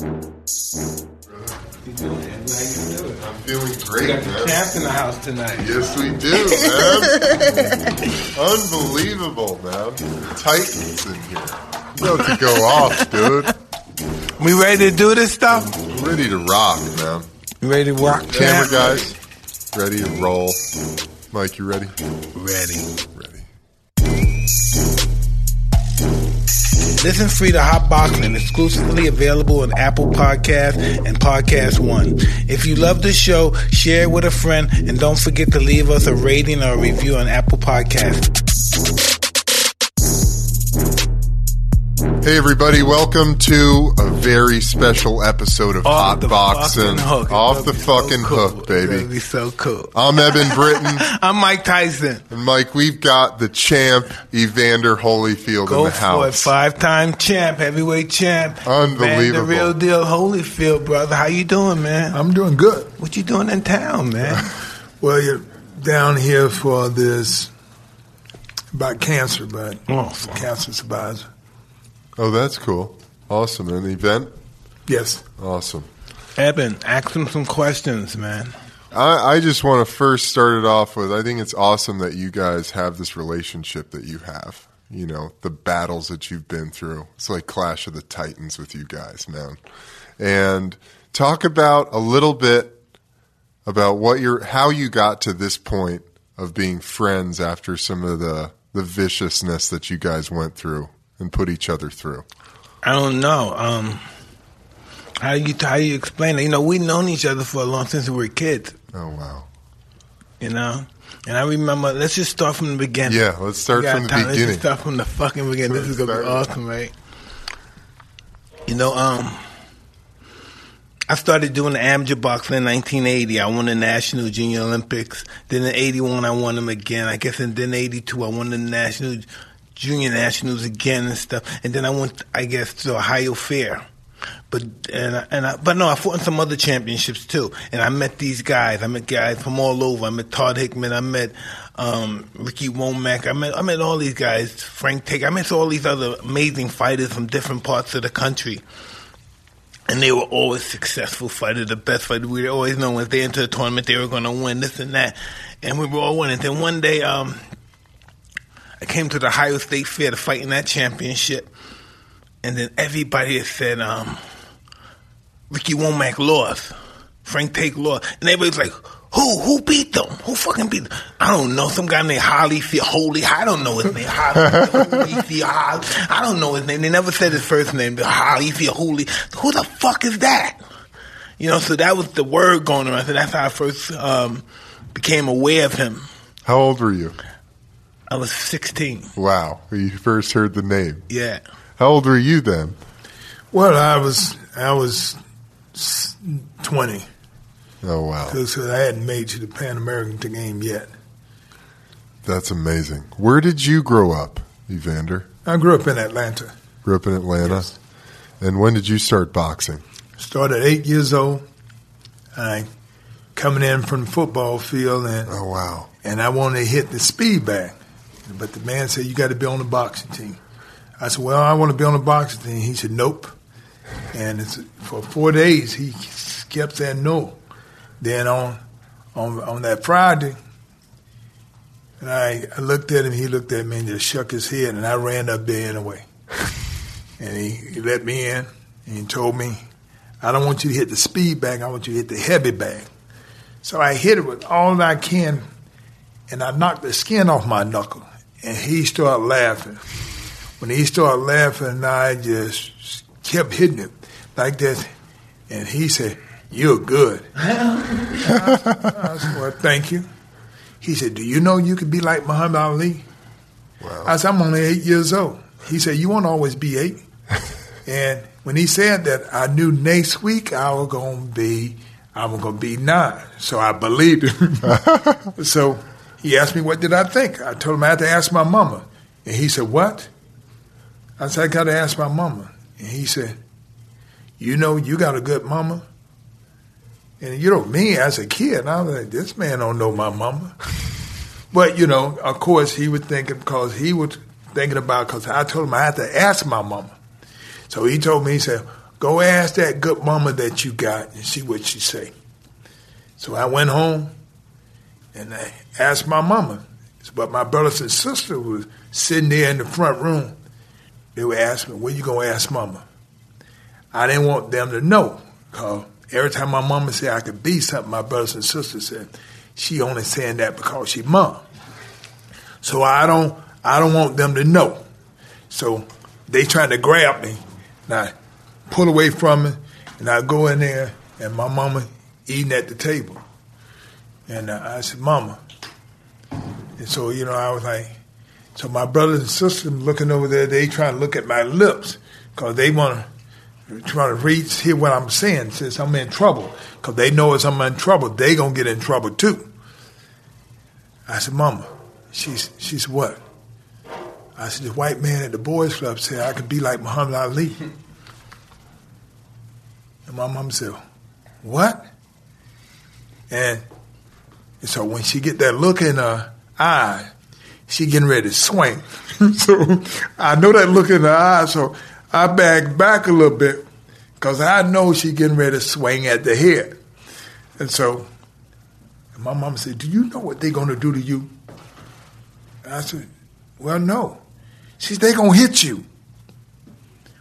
You doing it? How you doing? I'm feeling great. We got the man. champ in the house tonight. Yes, we do, man. Unbelievable, man. Titans in here. About to go off, dude. We ready to do this stuff? Ready to rock, man. You ready to rock, Camera guys, ready to roll. Mike, you ready? Ready. Ready. Listen free to Hot Boxing, exclusively available on Apple Podcasts and Podcast One. If you love the show, share it with a friend, and don't forget to leave us a rating or a review on Apple Podcasts. Hey, everybody, welcome to a very special episode of Hot Boxing. hook. Off the be so fucking cool. hook, It's gonna baby. be so cool. I'm Eben Britton. I'm Mike Tyson. And Mike, we've got the champ, Evander Holyfield, in the for it. house. Five time champ, heavyweight champ. Man, the Unbelievable. real deal Holyfield, brother. How you doing, man? I'm doing good. What you doing in town, man? Well, you're down here for this about cancer, but Oh, cancer survivors. Oh, that's cool. Awesome. An event? Yes. Awesome. Eben, ask him some questions, man. I, I just want to first start it off with I think it's awesome that you guys have this relationship that you have. You know, the battles that you've been through. It's like Clash of the Titans with you guys, man. And talk about a little bit about what your how you got to this point of being friends after some of the the viciousness that you guys went through and put each other through. I don't know. Um, how you how you explain it? You know, we've known each other for a long since we were kids. Oh wow. You know, and I remember. Let's just start from the beginning. Yeah, let's start from the time. Let's beginning. just start from the fucking beginning. This is gonna be awesome, right? You know, um, I started doing the amateur boxing in 1980. I won the National Junior Olympics. Then in 81, I won them again. I guess, and then 82, I won the National Junior Nationals again and stuff. And then I went, I guess, to Ohio Fair. But and I, and I, but no, I fought in some other championships too, and I met these guys. I met guys from all over. I met Todd Hickman. I met um, Ricky Womack. I met I met all these guys. Frank Tate. I met all these other amazing fighters from different parts of the country, and they were always successful fighters, the best fighters. We always know when they enter the tournament they were going to win this and that, and we were all winning. Then one day, um, I came to the Ohio State Fair to fight in that championship. And then everybody said, um, Ricky Womack lost. Frank Tate lost. And everybody's like, who? Who beat them? Who fucking beat them? I don't know. Some guy named Holly Holy. I don't know his name. Holly Holy I don't know his name. They never said his first name. But Holly Holy. Who the fuck is that? You know, so that was the word going around. So that's how I first um, became aware of him. How old were you? I was 16. Wow. When you first heard the name. Yeah. How old were you then? Well, I was I was 20. Oh wow. because I hadn't made to the Pan American game yet. That's amazing. Where did you grow up, Evander? I grew up in Atlanta. Grew up in Atlanta. And when did you start boxing? Started at eight years old. I coming in from the football field and Oh wow. and I wanted to hit the speed bag, but the man said you got to be on the boxing team. I said, well, I want to be on the boxing team. He said, nope. And it's, for four days he kept saying no. Then on on on that Friday, and I, I looked at him. He looked at me and just shook his head, and I ran up there anyway. and he, he let me in, and he told me, I don't want you to hit the speed bag. I want you to hit the heavy bag. So I hit it with all I can, and I knocked the skin off my knuckle. And he started laughing. When he started laughing, I just kept hitting it like that. And he said, You're good. I said, Well, thank you. He said, Do you know you could be like Muhammad Ali? Wow. I said, I'm only eight years old. He said, You won't always be eight. and when he said that, I knew next week I was going to be, I was going to be nine. So I believed him. so he asked me, What did I think? I told him I had to ask my mama. And he said, What? I said, I got to ask my mama. And he said, You know, you got a good mama. And you know, me as a kid, I was like, This man don't know my mama. But you know, of course, he was thinking because he was thinking about because I told him I had to ask my mama. So he told me, he said, Go ask that good mama that you got and see what she say. So I went home and I asked my mama. But my brothers and sisters was sitting there in the front room. They were asking "When you gonna ask mama?" I didn't want them to know, cause every time my mama said I could be something, my brothers and sisters said she only saying that because she mom. So I don't, I don't want them to know. So they trying to grab me, and I pull away from it, and I go in there, and my mama eating at the table, and uh, I said, "Mama." And so you know, I was like, so my brothers and sisters looking over there, they trying to look at my lips because they want to try to read, hear what I'm saying since I'm in trouble. Because they know as I'm in trouble, they going to get in trouble too. I said, Mama, she's, she's what? I said, the white man at the boys club said I could be like Muhammad Ali. And my mom said, what? And, and so when she get that look in her eye, she getting ready to swing. so I know that look in her eye, so I back back a little bit because I know she getting ready to swing at the head. And so my mom said, Do you know what they're going to do to you? And I said, Well, no. She said, They're going to hit you.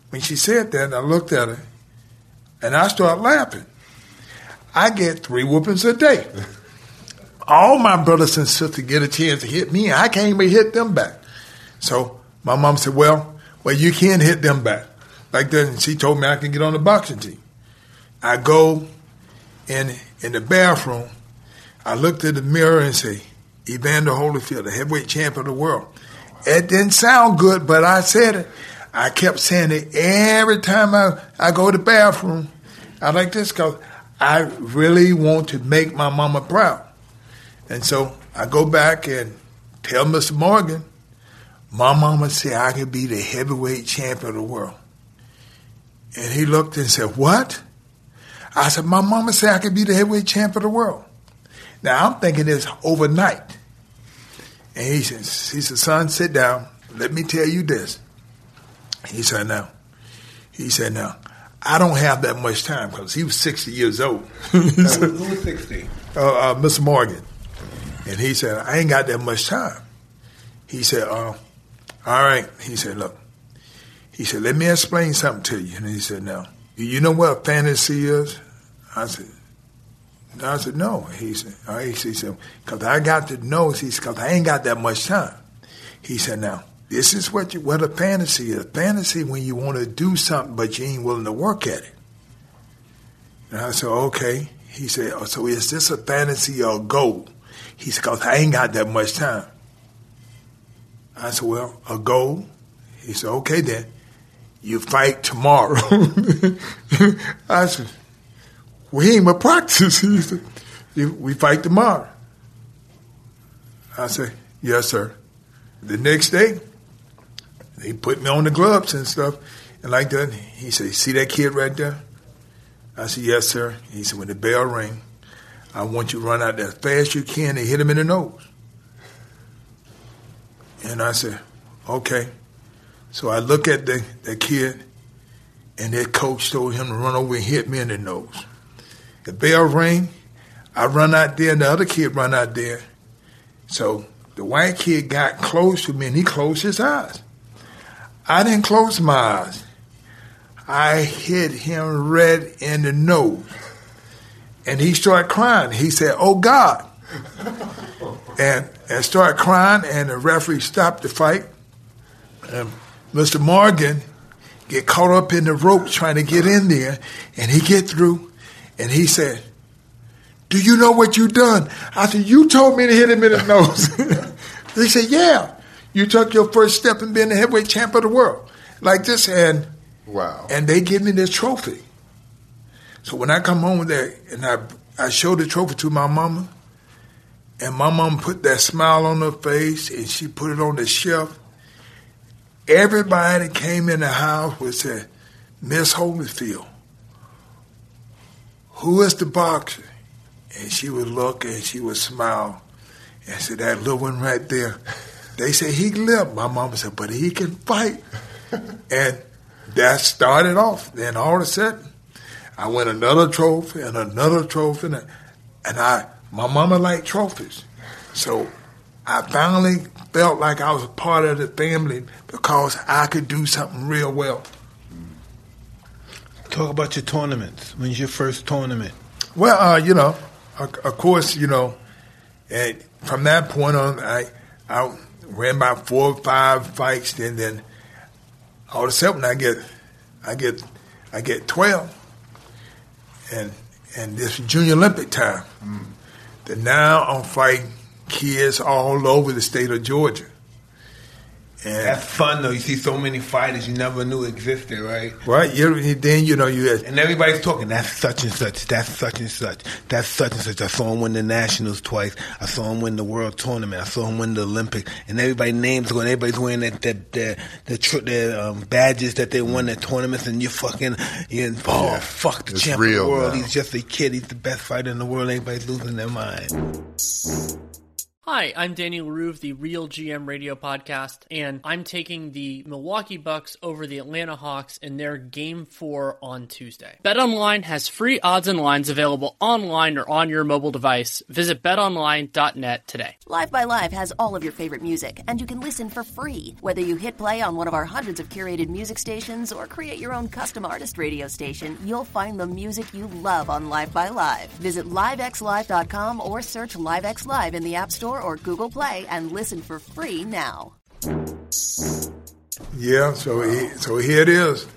When she said that, I looked at her and I started laughing. I get three whoopings a day all my brothers and sisters get a chance to hit me, I can't even hit them back. So my mom said, well, well, you can hit them back. Like that, she told me I can get on the boxing team. I go in in the bathroom. I looked at the mirror and say, Evander Holyfield, the heavyweight champion of the world. It didn't sound good, but I said it. I kept saying it every time I, I go to the bathroom. I like this because I really want to make my mama proud. And so I go back and tell Mr. Morgan, my mama said I could be the heavyweight champion of the world. And he looked and said, What? I said, My mama said I could be the heavyweight champion of the world. Now I'm thinking it's overnight. And he says, he said, son, sit down. Let me tell you this. He said, no. he said, no. I don't have that much time because he was 60 years old. Who was 60? Uh, uh, Mr. Morgan. And he said, I ain't got that much time. He said, uh, all right. He said, look. He said, let me explain something to you. And he said, no. You know what a fantasy is? I said, I said, no. He said, all right. He said, because I got to know, he said, because I ain't got that much time. He said, now, this is what you, what a fantasy is. Fantasy when you want to do something, but you ain't willing to work at it. And I said, okay. He said, oh, so is this a fantasy or a goal? He said, because I ain't got that much time. I said, well, a goal? He said, okay then. You fight tomorrow. I said, we ain't but practice. He said, we fight tomorrow. I said, yes, sir. The next day, they put me on the gloves and stuff. And like that, he said, see that kid right there? I said, yes, sir. He said, when the bell ring, I want you to run out there as fast as you can and hit him in the nose. And I said, okay. So I look at the, the kid, and that coach told him to run over and hit me in the nose. The bell ring, I run out there, and the other kid run out there. So the white kid got close to me, and he closed his eyes. I didn't close my eyes. I hit him red in the nose and he started crying. He said, "Oh God," and and started crying. And the referee stopped the fight. And Mr. Morgan get caught up in the ropes trying to get in there, and he get through, and he said, "Do you know what you done?" I said, "You told me to hit him in the nose." he said, "Yeah, you took your first step in being the heavyweight champ of the world, like this." And wow, and they give me this trophy. So when I come home there and I I showed the trophy to my mama, and my mom put that smile on her face and she put it on the shelf. Everybody that came in the house would say, Miss Holyfield, who is the boxer? And she would look and she would smile and say, that little one right there. They say he live. My mama said, but he can fight. and that started off. Then all of a sudden, I win another trophy and another trophy, and, and I my mama liked trophies, so I finally felt like I was a part of the family because I could do something real well. Talk about your tournaments. When's your first tournament? Well, uh, you know, of, of course, you know, and from that point on, I I ran about four or five fights. and then all of a sudden I get I get I get twelve, and and this junior Olympic time. Mm. Then now I'm fighting kids all over the state of Georgia. And That's fun though. You see so many fighters you never knew existed, right? Right. You, then you know you had, and everybody's talking. That's such and such. That's such and such. That's such and such. I saw him win the nationals twice. I saw him win the world tournament. I saw him win the Olympics. And everybody names going. Everybody's wearing that that the the, the um, badges that they won at tournaments. And you're fucking you're oh yeah. fuck the champion of the world. Now. He's just a kid. He's the best fighter in the world. Everybody's losing their mind. Hi, I'm Danny Leroux of the Real GM Radio Podcast, and I'm taking the Milwaukee Bucks over the Atlanta Hawks in their Game 4 on Tuesday. BetOnline has free odds and lines available online or on your mobile device. Visit betonline.net today. Live by Live has all of your favorite music, and you can listen for free. Whether you hit play on one of our hundreds of curated music stations or create your own custom artist radio station, you'll find the music you love on Live by Live. Visit livexlive.com or search LiveX Live in the App Store Store or Google Play and listen for free now. Yeah, so he, so here it is.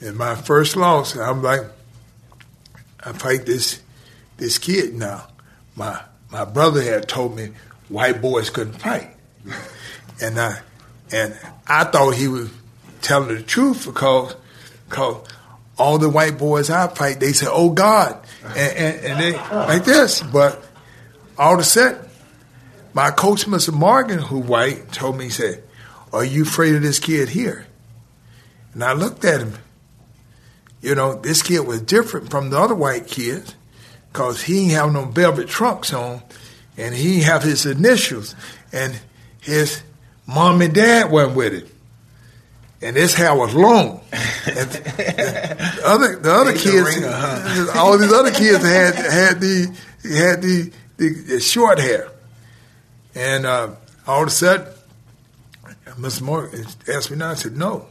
In my first loss, I'm like, I fight this this kid now. My my brother had told me white boys couldn't fight, and I and I thought he was telling the truth because because all the white boys I fight, they say, "Oh God," and, and, and they like this. But all of a sudden, my coach, Mr. Morgan, who white, told me, he said, Are you afraid of this kid here? And I looked at him. You know, this kid was different from the other white kids because he didn't have no velvet trunks on and he didn't have his initials and his mom and dad went with him. And his hair was long. And the other the other kids, ringer, huh? all these other kids had had the had the, the, the short hair. And uh, all of a sudden, Mr. Moore asked me now. I said, no.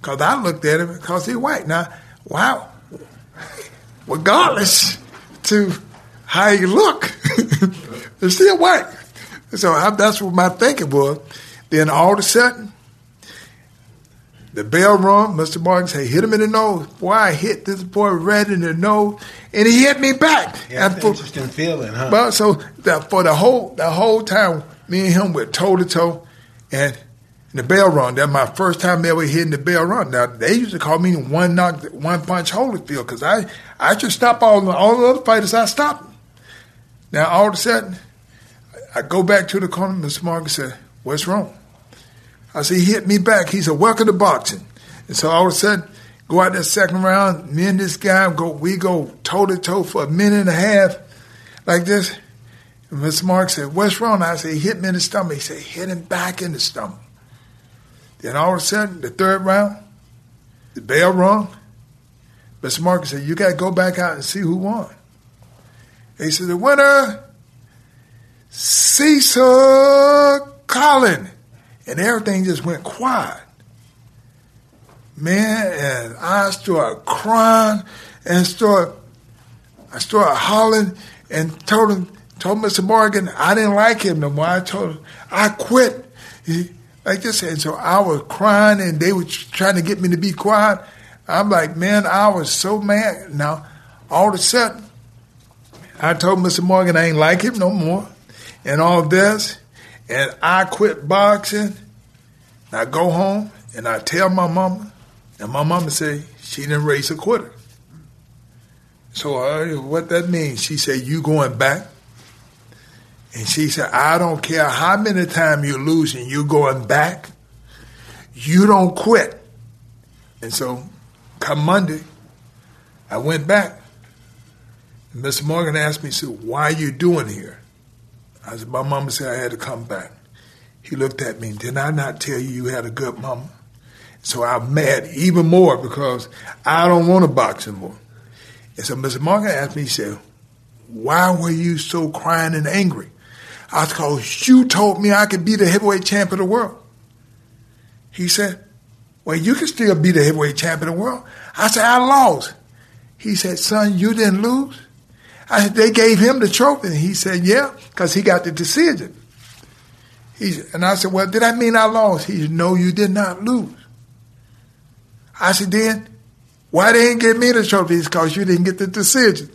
Because I looked at him because he's white. Now, wow. Regardless to how you look, he's still white. So I, that's what my thinking was. Then all of a sudden, the bell rung. Mr. Morgan said, hit him in the nose. Boy, I hit this boy right in the nose, and he hit me back. Yeah, that's for, interesting feeling, huh? Well, so the, for the whole the whole time, me and him were toe to toe, and the bell rung. That's my first time ever hitting the bell rung. Now they used to call me one knock, one punch Holyfield because I I just stop all the all the other fighters. I stopped. Now all of a sudden, I go back to the corner. Mr. Morgan said, "What's wrong?" I said, he hit me back. He said, welcome to boxing. And so all of a sudden, go out that second round, me and this guy go, we go toe to toe for a minute and a half like this. And Mr. Mark said, what's wrong? I said, he hit me in the stomach. He said, hit him back in the stomach. Then all of a sudden, the third round, the bell rung. Mr. Mark said, you got to go back out and see who won. he said, the winner, Cecil Collin and everything just went quiet. Man, and I started crying and started, I started hollering and told him, told Mr. Morgan I didn't like him no more. I told him I quit. He, like this, and so I was crying, and they were trying to get me to be quiet. I'm like, man, I was so mad. Now, all of a sudden, I told Mr. Morgan I ain't like him no more, and all this and I quit boxing. and I go home and I tell my mama, and my mama say she didn't raise a quitter. So uh, what that means? She said you going back, and she said I don't care how many times you're losing, you going back. You don't quit. And so, come Monday, I went back. Mr. Morgan asked me, said, "Why are you doing here?" I said, my mama said I had to come back. He looked at me, did I not tell you you had a good mama? So I'm mad even more because I don't want to box anymore. And so Mr. Morgan asked me, he said, why were you so crying and angry? I was because you told me I could be the heavyweight champion of the world. He said, well, you can still be the heavyweight champion of the world. I said, I lost. He said, son, you didn't lose? I said, they gave him the trophy. And He said, yeah, because he got the decision. He, and I said, well, did I mean I lost? He said, no, you did not lose. I said, then why they didn't give me the trophy? It's because you didn't get the decision.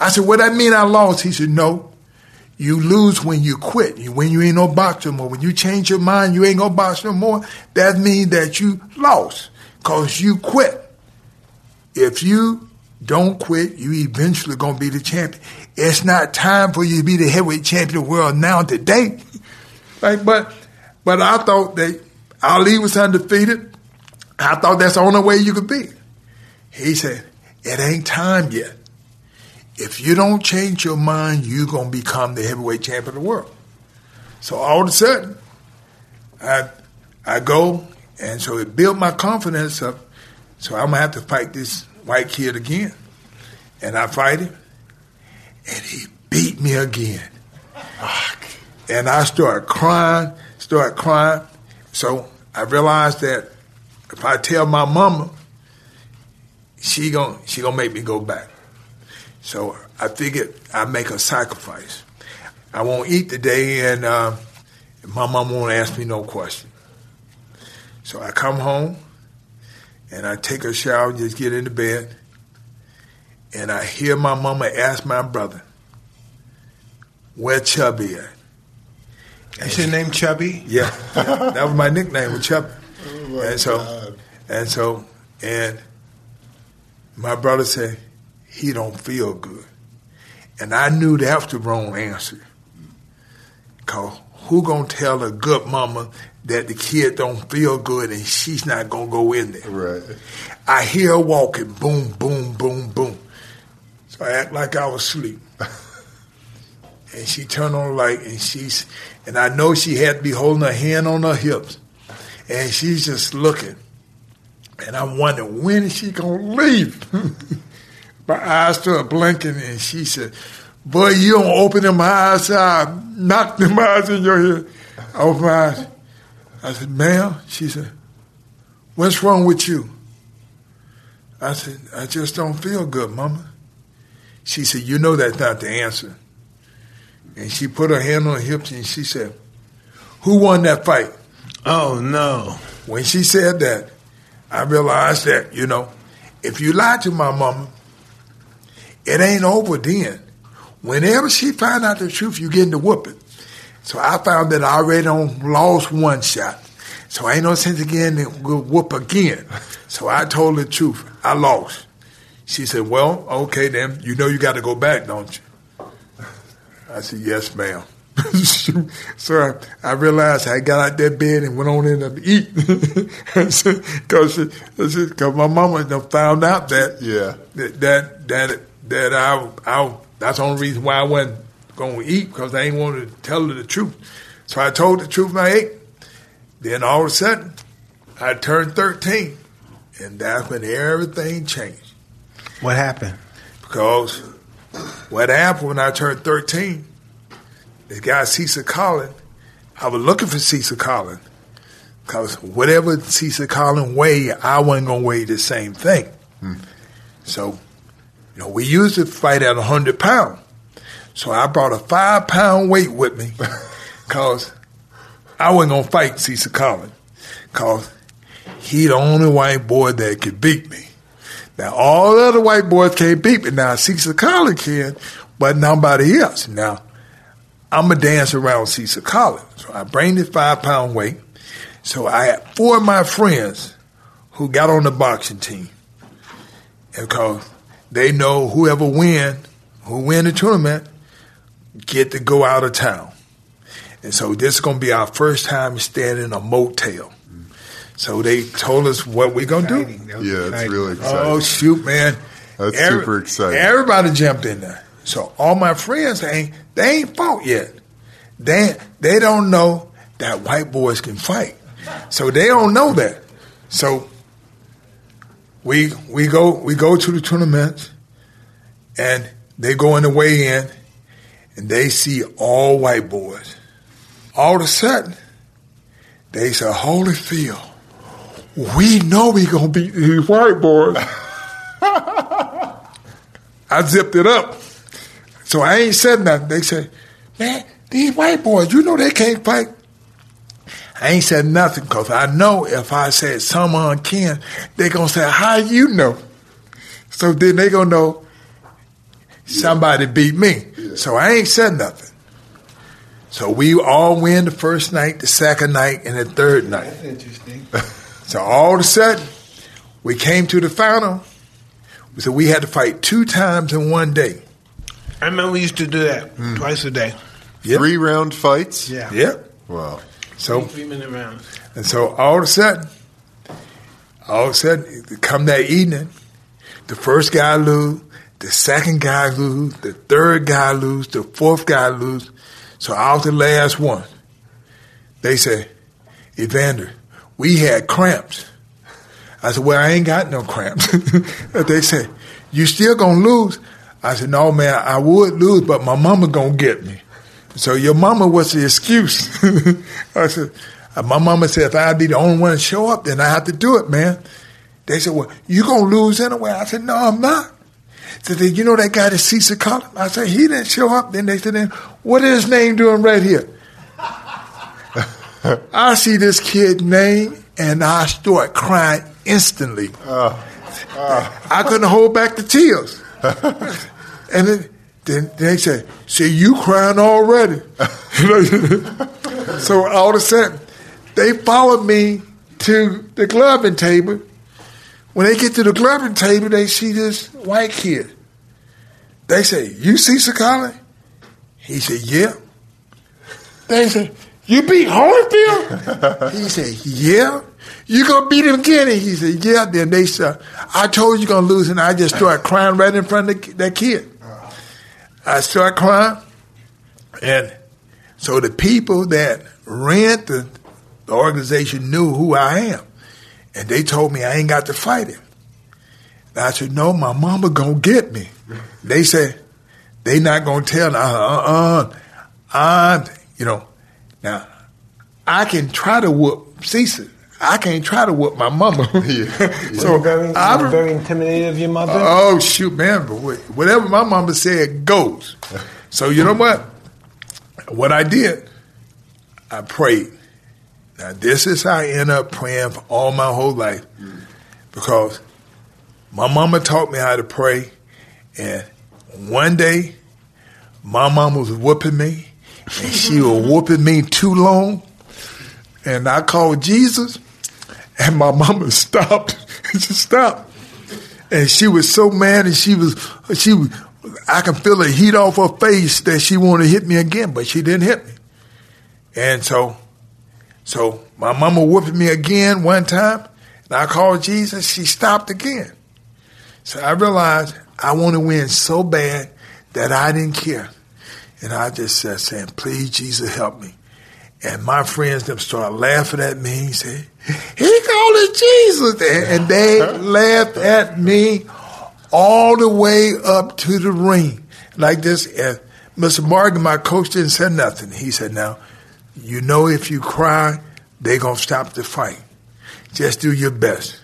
I said, what that mean I lost? He said, no, you lose when you quit. When you ain't no boxer more. When you change your mind, you ain't no boxer no more. That means that you lost because you quit. If you don't quit, you eventually gonna be the champion. It's not time for you to be the heavyweight champion of the world now today. like, but but I thought that Ali was undefeated. I thought that's the only way you could be. He said, It ain't time yet. If you don't change your mind, you're gonna become the heavyweight champion of the world. So all of a sudden, I I go and so it built my confidence up. So I'm gonna have to fight this white kid again. And I fight him, and he beat me again. And I start crying, start crying. So I realized that if I tell my mama, she gon' she gonna make me go back. So I figured I'd make a sacrifice. I won't eat today, and uh, my mom won't ask me no question. So I come home, and I take a shower, and just get into bed, and I hear my mama ask my brother, "Where Chubby at?" Is your name Chubby? Yeah, yeah, that was my nickname, was Chubby. Oh, my and so, God. and so, and my brother said he don't feel good, and I knew that was the wrong answer. Cause who gonna tell a good mama that the kid don't feel good and she's not gonna go in there? Right. I hear her walking, boom, boom, boom, boom. So I act like I was asleep. and she turned on the light and she's and I know she had to be holding her hand on her hips. And she's just looking. And I'm wondering when is she gonna leave? my eyes started blinking and she said, Boy, you don't open them eyes, I knock them eyes in your head. I opened my eyes. I said, ma'am, she said, What's wrong with you? I said, I just don't feel good, Mama. She said, You know that's not the answer. And she put her hand on her hips and she said, Who won that fight? Oh no. When she said that, I realized that, you know, if you lie to my mama, it ain't over then. Whenever she find out the truth, you getting the whooping. So I found that I already lost one shot. So ain't no sense again to whoop again. So I told the truth. I lost. She said, Well, okay then. You know you got to go back, don't you? I said, Yes, ma'am. so I, I realized I got out that bed and went on in to eat. Because my mama found out that Yeah. that that that, that I, I that's the only reason why I wasn't going to eat because I ain't wanted to tell her the truth. So I told the truth and I ate. Then all of a sudden, I turned 13, and that's when everything changed. What happened? Because what happened when I turned 13, this guy Cecil Collin, I was looking for Cecil Collin because whatever Cecil Collin weighed, I wasn't going to weigh the same thing. Hmm. So, you know, we used to fight at 100 pounds. So I brought a five pound weight with me because I wasn't going to fight Cecil Collins because he the only white boy that could beat me. Now, all the other white boys can't beat me. Now, Cecil Collins can, but nobody else. Now, I'm going to dance around Cecil Collins. So I bring this five pound weight. So I had four of my friends who got on the boxing team. Because they know whoever win, who win the tournament, get to go out of town. And so this is going to be our first time staying in a motel. So they told us what we're going to do. Exciting. Yeah, it's really oh, exciting. Oh shoot, man! That's super exciting. Everybody jumped in there. So all my friends ain't they ain't fought yet. They they don't know that white boys can fight. So they don't know that. So we we go we go to the tournament, and they go in the weigh in, and they see all white boys. All of a sudden, they say, "Holy "Holyfield, we know we gonna beat these white boys." I zipped it up, so I ain't said nothing. They say, "Man, these white boys, you know they can't fight." I ain't said nothing because I know if I said someone can, they going to say, How you know? So then they going to know somebody beat me. So I ain't said nothing. So we all win the first night, the second night, and the third night. That's Interesting. So all of a sudden, we came to the final. So we had to fight two times in one day. I remember we used to do that mm. twice a day. Yep. Three round fights. Yeah. Yep. Wow. So Three minute rounds. And so all of a sudden, all of a sudden, come that evening, the first guy lose, the second guy lose, the third guy lose, the fourth guy lose. So I was the last one. They say, Evander, we had cramps. I said, well, I ain't got no cramps. they said, you still gonna lose? I said, no, man, I would lose, but my mama gonna get me. So your mama was the excuse. I said, uh, my mama said if I'd be the only one to show up, then I have to do it, man. They said, well, you gonna lose anyway. I said, no, I'm not. They said, you know that guy that Cecil Collins? I said, he didn't show up. Then they said, then what is his name doing right here? I see this kid name and I start crying instantly. Uh, uh. I couldn't hold back the tears. and then, then they said, see, you crying already. so all of a sudden, they followed me to the gloving table. When they get to the gloving table, they see this white kid. They say, you see Sakala? He said, yeah. They said, you beat Holyfield? he said, yeah. You gonna beat him again? And he said, yeah. Then they said, I told you gonna lose, and I just started crying right in front of that kid. Uh-huh. I started crying, and so the people that ran the, the organization knew who I am, and they told me I ain't got to fight him. And I said, no, my mama gonna get me. They said, they not gonna tell. Uh, uh, uh, I'm, you know, now I can try to whoop Cecil. I can't try to whoop my mama. So very, I- you were very intimidated of your mother. Oh shoot, man! But whatever my mama said goes. So you know what? What I did, I prayed. Now this is how I end up praying for all my whole life, because my mama taught me how to pray, and one day my mama was whooping me, and she was whooping me too long, and I called Jesus, and my mama stopped. she stopped. And she was so mad, and she was, she was, I can feel the heat off her face that she wanted to hit me again, but she didn't hit me. And so, so my mama whooped me again one time, and I called Jesus. She stopped again. So I realized I want to win so bad that I didn't care. And I just said, saying, please, Jesus, help me. And my friends them started laughing at me. He said, he called it Jesus. And, and they laughed at me all the way up to the ring. Like this. And Mr. Morgan, my coach, didn't say nothing. He said, now, you know if you cry, they're going to stop the fight. Just do your best.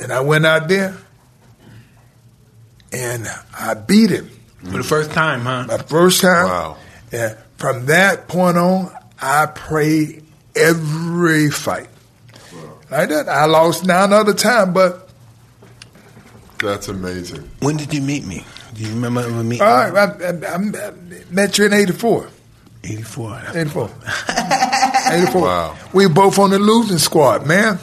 And I went out there and I beat him. For the first time, huh? My first time. Wow. And from that point on, I prayed every fight. Like that. I lost nine other time, but That's amazing. When did you meet me? Do you remember ever meeting? all right, I, I, I met you in 84. 84. 84. 84. Wow. We both on the losing squad, man.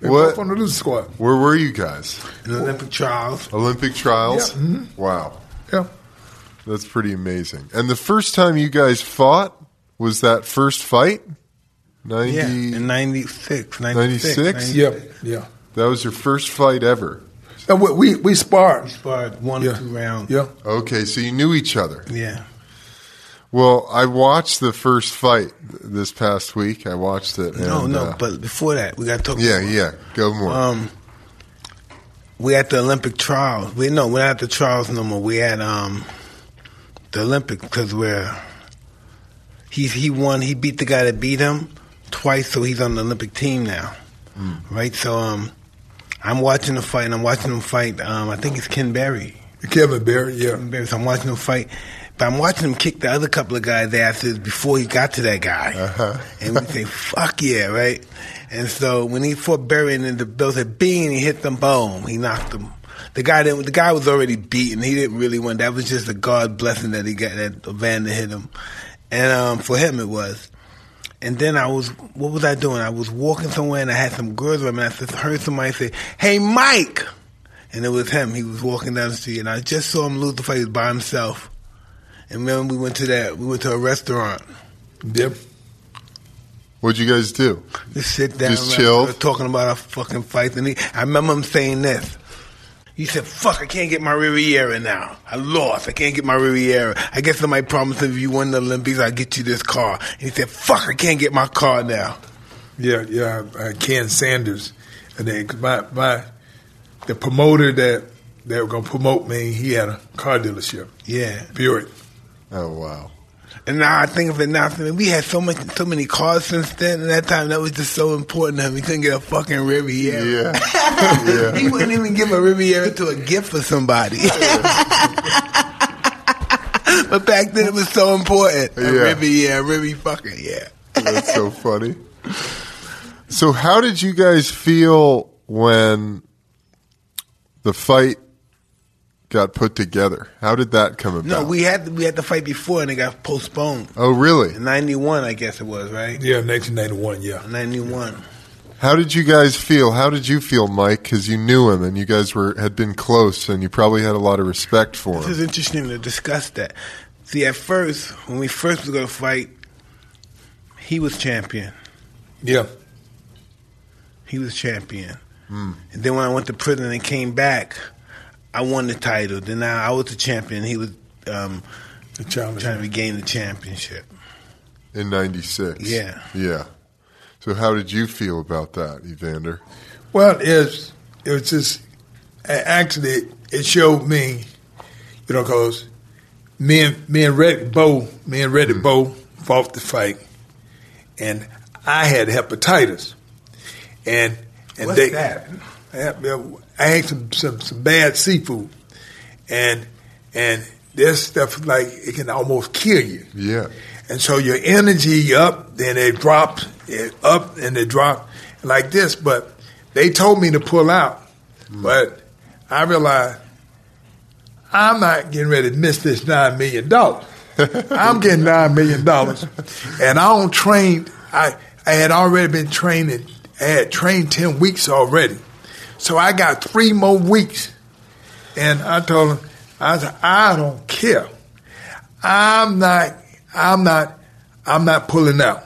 We What? both on the losing squad. Where were you guys? In Olympic trials. Olympic trials? Yeah, mhm. Wow. Yeah. That's pretty amazing. And the first time you guys fought was that first fight? 90 Yeah, in 96. 96? 96? Yeah. Yeah. That was your first fight ever. And we, we, we sparred. We sparred one Yeah. or two rounds. Yeah. Okay, so you knew each other. Yeah. Well, I watched the first fight this past week. I watched it. No, and, no, uh, but before that, we got to talk. yeah, yeah. Go more. Um, we at the Olympic trials. We no, we're not at the trials no more. We at um the Olympic because we're he's he won. He beat the guy that beat him twice, so he's on the Olympic team now, right? So um, I'm watching the fight. and I'm watching him fight. Um, I think it's Ken Barry. Kevin Barry, yeah. Ken Barry. So I'm watching him fight. But I'm watching him kick the other couple of guys' asses before he got to that guy. And we say, fuck yeah, right? And so when he fought Barry and the bell said bing, he hit them, boom, he knocked them. The guy didn't, the guy was already beaten. He didn't really win. That was just a God blessing that he got that van to hit him. And um, for him it was. And then I was, what was I doing? I was walking somewhere and I had some girls with me. And I just heard somebody say, "Hey, Mike," and it was him. He was walking down the street, and I just saw him lose the fight He was by himself. And then we went to that, we went to a restaurant. Yep. What'd you guys do? Just sit down, Just right, chilled? we were talking about our fucking fights. And he, I remember him saying this. He said, "Fuck, I can't get my Riviera now. I lost. I can't get my Riviera. I guess somebody promised if you win the Olympics, I'll get you this car." And he said, "Fuck, I can't get my car now." Yeah, yeah. Uh, Ken Sanders, and then my my the promoter that that were gonna promote me, he had a car dealership, Yeah. Buick. Oh wow. And now I think of it now. We had so much, so many cars since then. And that time, that was just so important to him. He couldn't get a fucking Riviera. Yeah. yeah. He wouldn't even give a Riviera to a gift for somebody. but back then, it was so important. A Yeah. Riviera, Rivi fucking yeah. That's so funny. So, how did you guys feel when the fight got put together? How did that come about? No, we had we had the fight before, and it got postponed. Oh, really? In '91, I guess it was right. Yeah, 1991. Yeah. '91. How did you guys feel? How did you feel, Mike? Because you knew him and you guys were had been close, and you probably had a lot of respect for This him. is interesting to discuss that. See, at first, when we first was going to fight, he was champion. Yeah. He was champion. Hmm. And then when I went to prison and came back, I won the title. Then now I was the champion. He was um, The challenge. trying to regain the championship. in '96. Yeah. yeah. So, how did you feel about that, Evander? Well, it's it was just a- actually it showed me, you know, because me and me and Red Bow, me and Riddick Bowe fought the fight, and I had hepatitis, and and What's they that? I had, some, some some bad seafood, and and this stuff like it can almost kill you. Yeah. And so your energy up, then it drops, it up and it drop like this. But they told me to pull out, hmm. but I realized I'm not getting ready to miss this nine million dollars. I'm getting nine million dollars, and I don't train. I I had already been training. I had trained ten weeks already, so I got three more weeks. And I told him, I said, I don't care. I'm not, I'm not, I'm not pulling out.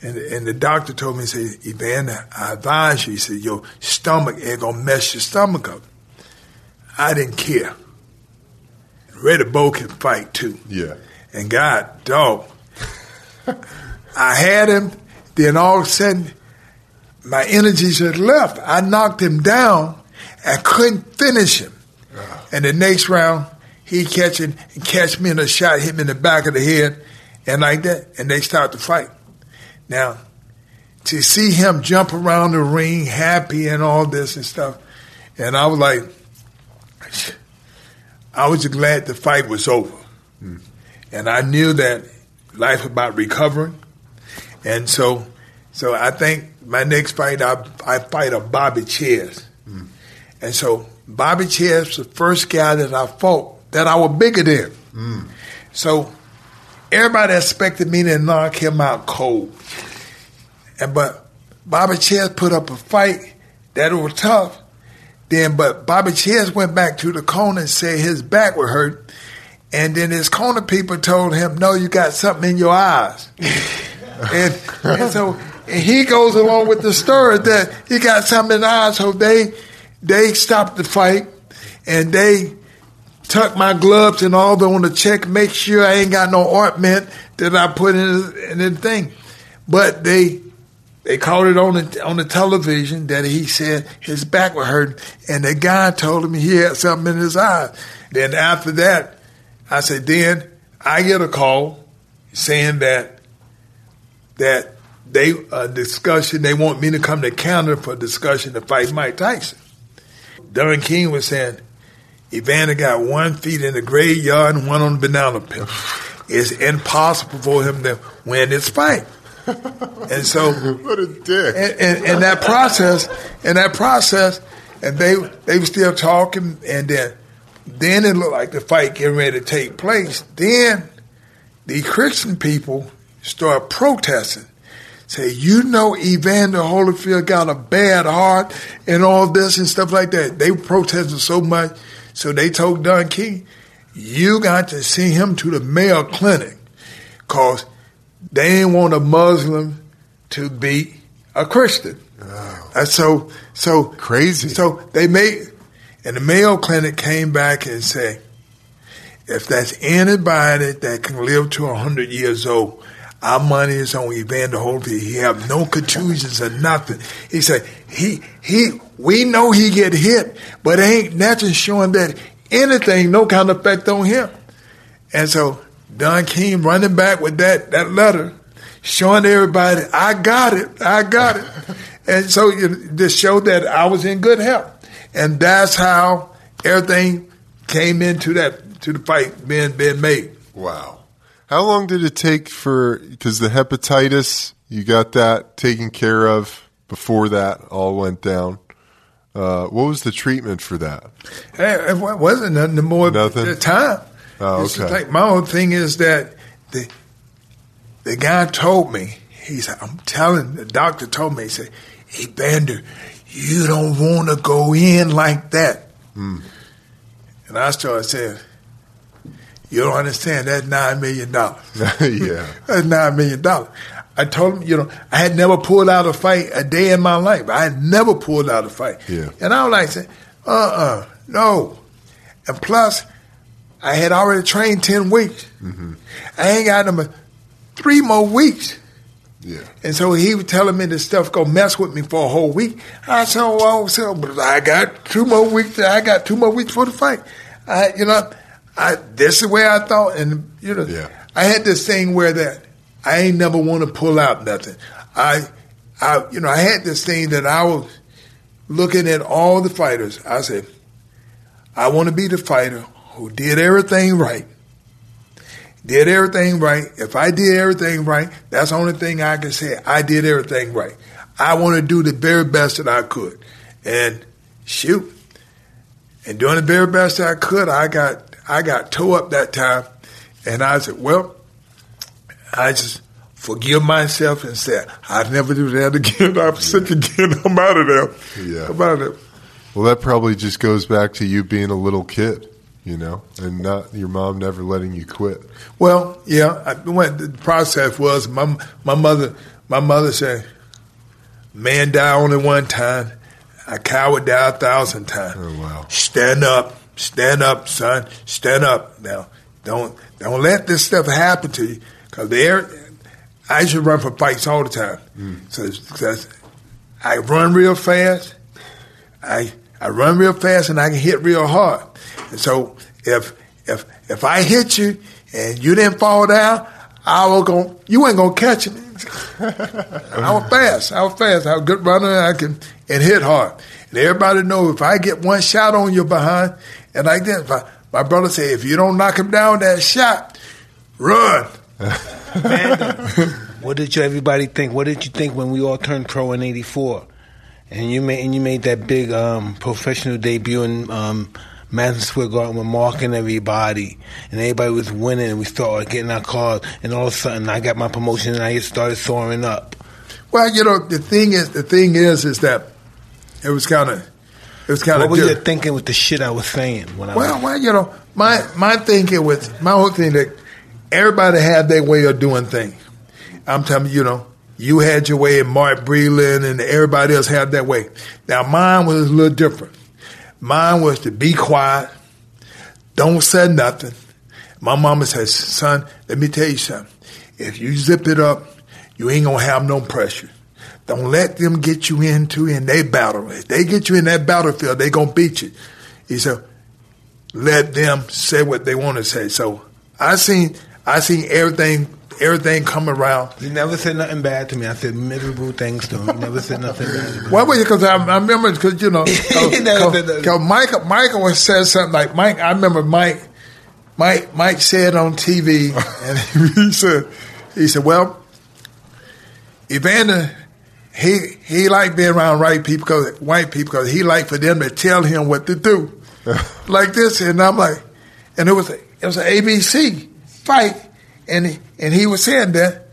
And, and the doctor told me, he said, Evander, I advise you, he said, your stomach ain't gonna mess your stomach up. I didn't care. Riddick Bowe can fight too. Yeah. And God, dog, I had him, then all of a sudden, my energies had left. I knocked him down and couldn't finish him. And the next round, he catching and catch me in a shot, hit me in the back of the head, and like that, and they start to fight. Now, to see him jump around the ring, happy and all this and stuff, and I was like, I was glad the fight was over, hmm. and I knew that life was about recovering, and so, so I think my next fight, I I fight a Bobby Czyz. And so Bobby Czyz was the first guy that I fought that I was bigger than. So everybody expected me to knock him out cold. And but Bobby Czyz put up a fight that was tough. Then but Bobby Czyz went back to the corner and said his back would hurt. And then his corner people told him, No, you got something in your eyes. and, and so and he goes along with the story that he got something in eyes. So they they stopped the fight and they tuck my gloves and all the on the check, make sure I ain't got no ointment that I put in, in the thing. But they they called it on the on the television that he said his back was hurting, and the guy told him he had something in his eye. Then after that, I said, then I get a call saying that that they a discussion they want me to come to Canada for a discussion to fight Mike Tyson. Don King was saying Evander got one feet in the graveyard and one on the banana peel. It's impossible for him to win this fight. And so, what a dick! And, and, and that process, and that process, and they they were still talking, and then then it looked like the fight getting ready to take place. Then the Christian people start protesting, say, "You know, Evander Holyfield got a bad heart and all this and stuff like that." They were protesting so much, so they told Don King, "You got to see him to the Mayo Clinic, cause." they didn't want a Muslim to be a Christian. Oh. And so, so crazy. So they made, and the Mayo Clinic came back and said, if that's anybody that can live to hundred years old, our money is on Evander Holyfield. He have no contusions or nothing. He said he he we know he get hit, but ain't nothing showing that anything no kind of effect on him. And so Don King running back with that, that letter, showing everybody, I got it, I got it. and so it just showed that I was in good health. And that's how everything came into that, to the fight being, being made. Wow. How long did it take for, because the hepatitis, you got that taken care of before that all went down? Uh, what was the treatment for that? It wasn't nothing more nothing? time. Oh, okay. Like my own thing is that the the guy told me, he said, I'm telling the doctor told me, he said, Hey Bander, you don't want to go in like that. Mm. And I started saying, You don't understand, that's nine million dollars. yeah. that's nine million dollars. I told him, you know, I had never pulled out a fight a day in my life. I had never pulled out a fight. Yeah. And I was like, saying, uh uh no. And plus, I had already trained 10 weeks. Mm-hmm. I ain't got them three more weeks. Yeah. And so he was telling me this stuff go mess with me for a whole week. I said, well, so I got two more weeks. I got two more weeks for the fight. I, you know, I, this is the way I thought. And, you know, yeah. I had this thing where that I ain't never want to pull out nothing. I, I, you know, I had this thing that I was looking at all the fighters. I said, I want to be the fighter who did everything right. Did everything right. If I did everything right, that's the only thing I can say. I did everything right. I want to do the very best that I could. And shoot. And doing the very best that I could, I got I got tore up that time. And I said, well, I just forgive myself and said, I'll never do that again. I'm sick again. I'm out of there. Yeah. I'm out of there. Well, that probably just goes back to you being a little kid you know, and not your mom never letting you quit. Well, yeah, I, what the process was my my mother my mother said, "Man die only one time, a coward die a thousand times." Oh wow! Stand up, stand up, son, stand up. Now, don't don't let this stuff happen to you, because there, I used to run for fights all the time. Mm. So, so I run real fast. I I run real fast and I can hit real hard. And so if if if I hit you and you didn't fall down, I was going you ain't gonna catch me. I was fast. I was fast. I was a good runner I can and hit hard. And everybody know if I get one shot on your behind and like that, I, my brother say if you don't knock him down that shot, run. what did you everybody think? What did you think when we all turned pro in '84, and you made and you made that big um, professional debut in um, Madison Square Garden with Mark and everybody, and everybody was winning, and we started getting our cars, and all of a sudden I got my promotion, and I just started soaring up. Well, you know, the thing is, the thing is, is that it was kind of, it was kind of. What was you thinking with the shit I was saying? When well, I was, well, you know, my my thinking was my whole thing that everybody had their way of doing things. I'm telling you, you know, you had your way, and Mark Breland and everybody else had that way. Now mine was a little different. Mine was to be quiet, don't say nothing. My mama says, son, let me tell you something. If you zip it up, you ain't gonna have no pressure. Don't let them get you into in their battle. If they get you in that battlefield, they gonna beat you. He said, let them say what they want to say. So I seen I seen everything everything come around. He never said nothing bad to me. I said miserable things to him. He never said nothing bad to me. Why was Because I, I remember because you know, He never said uh, because Michael Michael was said something like Mike. I remember Mike Mike Mike said on TV, and he said he said, "Well, Evander." He he liked being around right people because white people because he liked for them to tell him what to do, like this. And I'm like, and it was a, it was an ABC fight, and he, and he was saying that.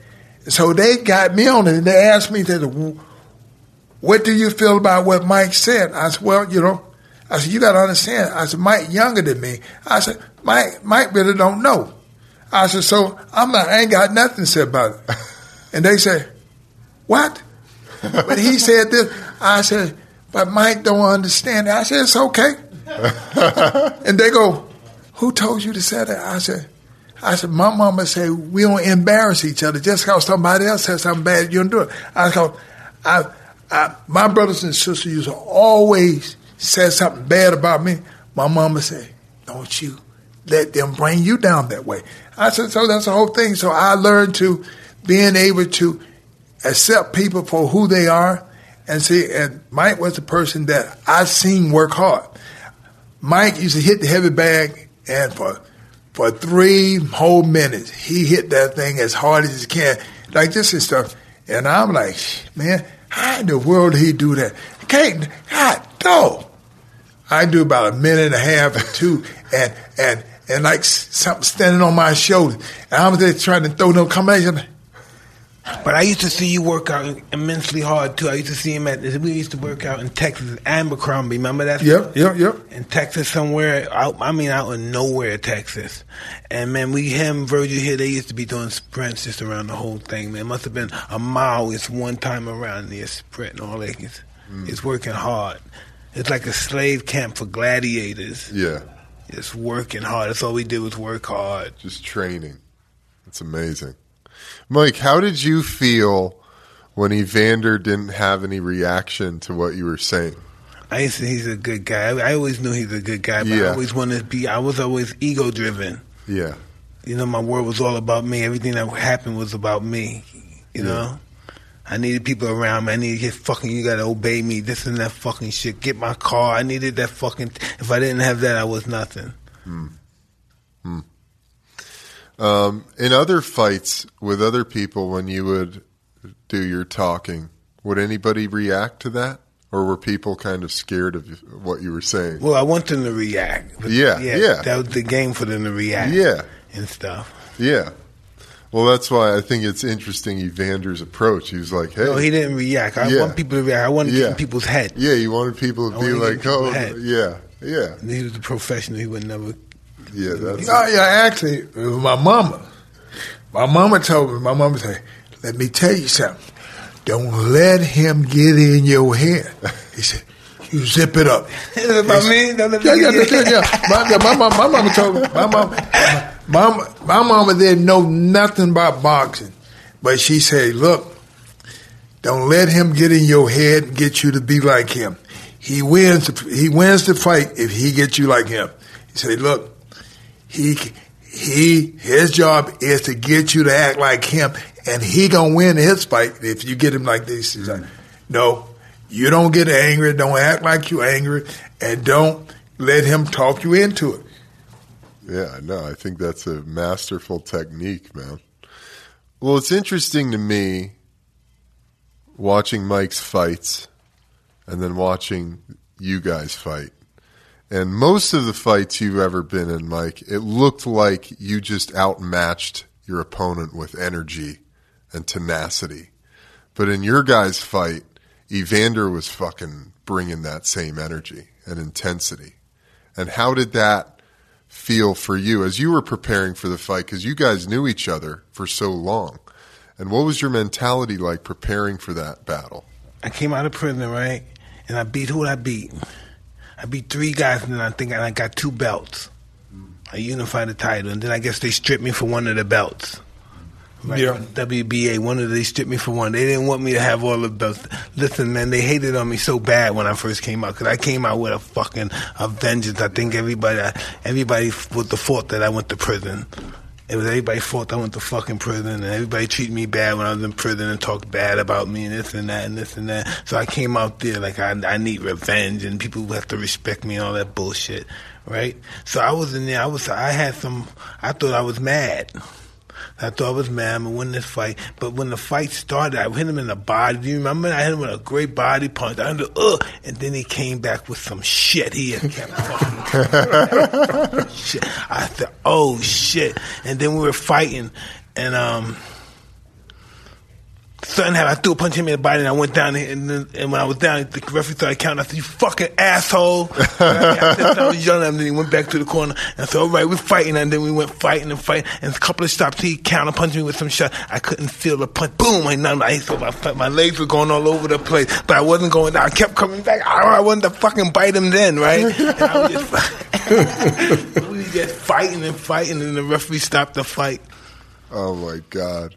So they got me on it, and they asked me to, what do you feel about what Mike said? I said, well, you know, I said, you got to understand. I said, Mike younger than me. I said, Mike, Mike really don't know. I said, so I'm not, I ain't got nothing to say about it. And they said, what? But he said this. I said, but Mike don't understand it. I said, it's okay. and they go, who told you to say that? I said, I said, my mama said we don't embarrass each other just because somebody else says something bad, you don't do it. I go, I, I, my brothers and sisters used to always say something bad about me. My mama said, don't you let them bring you down that way. I said, so that's the whole thing. So I learned to being able to accept people for who they are and see, and Mike was the person that I seen work hard. Mike used to hit the heavy bag and for for three whole minutes he hit that thing as hard as he can, like this and stuff. And I'm like, man, how in the world did he do that? Can't God no. I do about a minute and a half or two and and and like something standing on my shoulder. And I'm just trying to throw no combination. But I used to see you work out immensely hard too. I used to see him at. We used to work out in Texas, Abercrombie. Remember that? Yep, yep, yep. In Texas, somewhere out. I mean, out in nowhere, Texas. And man, we him Virgil Hill. They used to be doing sprints just around the whole thing. Man, it must have been a mile. It's one time around there sprinting all that. It's, mm. it's working hard. It's like a slave camp for gladiators. Yeah, It's working hard. That's all we did was work hard. just training. It's amazing. Mike, how did you feel when Evander didn't have any reaction to what you were saying? I used to, he's a good guy. I, I always knew he's a good guy, but I always wanted to be. I was always ego driven. Yeah, You know, my world was all about me. Everything that happened was about me. You know, I needed people around me. I needed his fucking. You gotta obey me. This and that fucking shit. Get my car. I needed that fucking. If I didn't have that, I was nothing. Hmm. Hmm. Um, in other fights with other people, when you would do your talking, would anybody react to that, or were people kind of scared of what you were saying? Well, I want them to react. But Yeah, yeah. That was the game for them to react. Yeah. and stuff. Yeah. Well, that's why I think it's interesting Evander's approach. He was like, "Hey, No, he didn't react. I Yeah. want people to react. I want to get Yeah. in people's head. yeah, he wanted people to I be like, oh, ahead. yeah, yeah, And he was a professional. He would never. Yeah." That's Oh, yeah, actually, it was my mama. My mama told me, my mama said, let me tell you something. Don't let him get in your head. He said, you zip it up. Is it about me? Don't let Yeah, yeah, yeah, yeah. My, yeah, my, mom, my mama told me, my mom, my, my mama didn't know nothing about boxing. But she said, look, don't let him get in your head and get you to be like him. He wins, the- he wins the fight if he gets you like him. He said, look, he, he, his job is to get you to act like him, and he gonna win his fight if you get him like this. He's like, mm-hmm. no, you don't get angry, don't act like you angry, and don't let him talk you into it. Yeah, no, I think that's a masterful technique, man. Well, it's interesting to me watching Mike's fights and then watching you guys fight. And most of the fights you've ever been in, Mike, it looked like you just outmatched your opponent with energy and tenacity. But in your guys' fight, Evander was fucking bringing that same energy and intensity. And how did that feel for you as you were preparing for the fight? Because you guys knew each other for so long. And what was your mentality like preparing for that battle? I came out of prison, right? And I beat who I beat? I beat three guys, and then I think I got two belts. I unified the title, and then I guess they stripped me for one of the belts. Yeah. WBA, one of they stripped me for one. They didn't want me to have all the belts. Listen, man, they hated on me so bad when I first came out because I came out with a fucking a vengeance. I think everybody, everybody was the fault that I went to prison. It was everybody's fault I went to fucking prison, and everybody treated me bad when I was in prison and talked bad about me and this and that and this and that. So I came out there like I, I need revenge, and people have to respect me and all that bullshit, right? So I was in there. I was. I had some. I thought I was mad. I thought I was mad. I'm gonna win this fight. But when the fight started, I hit him in the body. Do you remember? I hit him with a great body punch. I under, ugh, and then he came back with some shit. He had kept fucking shit. I thought, oh shit. And then we were fighting, and um. Something happened. I threw a punch him in the body, and I went down. And, then, and when I was down, the referee started counting. I said, "You fucking asshole!" I said, I was yelling at him. Then he went back to the corner, and I said, "All right, we're fighting." And then we went fighting and fighting. And a couple of stops, he counter punched me with some shot. I couldn't feel the punch. Boom! I numb. I so my my legs were going all over the place, but I wasn't going down. I kept coming back. I, I wanted to fucking bite him then, right? And I was just, we just fighting and fighting, and the referee stopped the fight. Oh my god.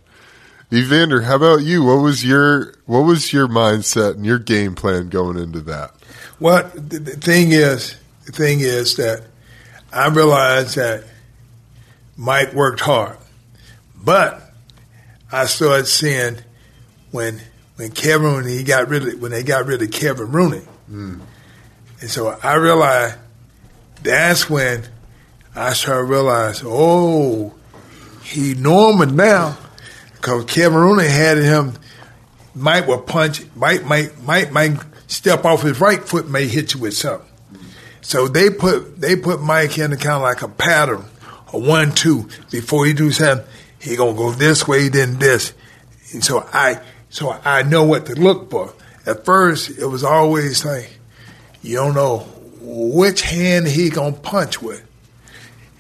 Evander, how about you? What was your what was your mindset and your game plan going into that? Well, the, the thing is, the thing is that I realized that Mike worked hard, but I started seeing when when Kevin he got rid of when they got rid of Kevin Rooney, hmm. and so I realized that's when I started realize, oh, he Norman now because Rooney had him. Mike will punch. Mike might might might step off his right foot, may hit you with something. So they put they put Mike in the kind of like a pattern, a one two. Before he do something, he gonna go this way, then this. And so I so I know what to look for. At first, it was always like you don't know which hand he gonna punch with.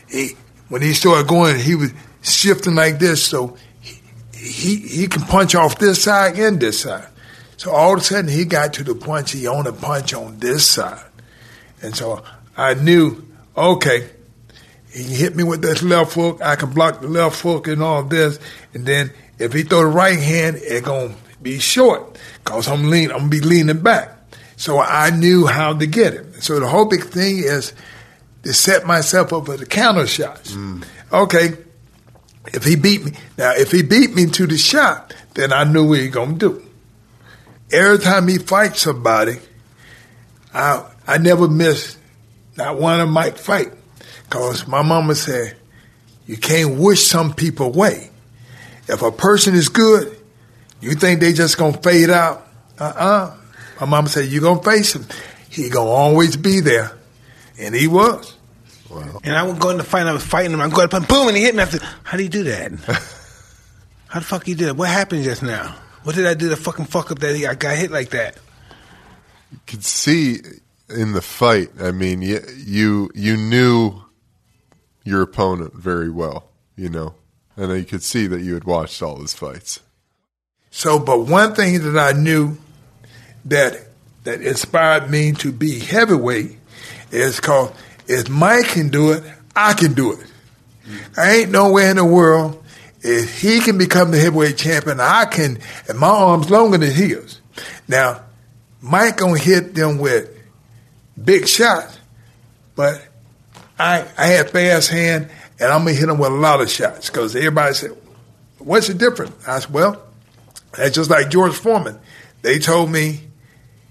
He, when he started going, he was shifting like this, so he he can punch off this side and this side. So all of a sudden he got to the punch he only punch on this side. And so I knew, okay, he hit me with this left hook, I can block the left hook and all this. And then if he throw the right hand, it gonna be short. Cause I'm lean I'm gonna be leaning back. So I knew how to get him. So the whole big thing is to set myself up for the counter shots. Mm. Okay, if he beat me, now if he beat me to the shot, then I knew what he gonna do. Every time he fights somebody, I I never miss not one of Mike fight, cause my mama said you can't wish some people away. If a person is good, you think they just gonna fade out? Uh uh My mama said you gonna face him. He gonna always be there, and he was. And I would go in the fight, and I was fighting him. I go up and boom, and he hit me. I said, "How do you do that? How the fuck you did it? What happened just now? What did I do to fucking fuck up that he, I got hit like that?" You could see in the fight. I mean, you you, you knew your opponent very well, you know, and you could see that you had watched all his fights. So, but one thing that I knew that that inspired me to be heavyweight is called if Mike can do it, I can do it. I ain't nowhere in the world if he can become the heavyweight champion, I can, and my arm's longer than his. Now, Mike gonna hit them with big shots, but I I had fast hand, and I'm gonna hit them with a lot of shots because everybody said, "What's the difference?" I said, "Well, that's just like George Foreman. They told me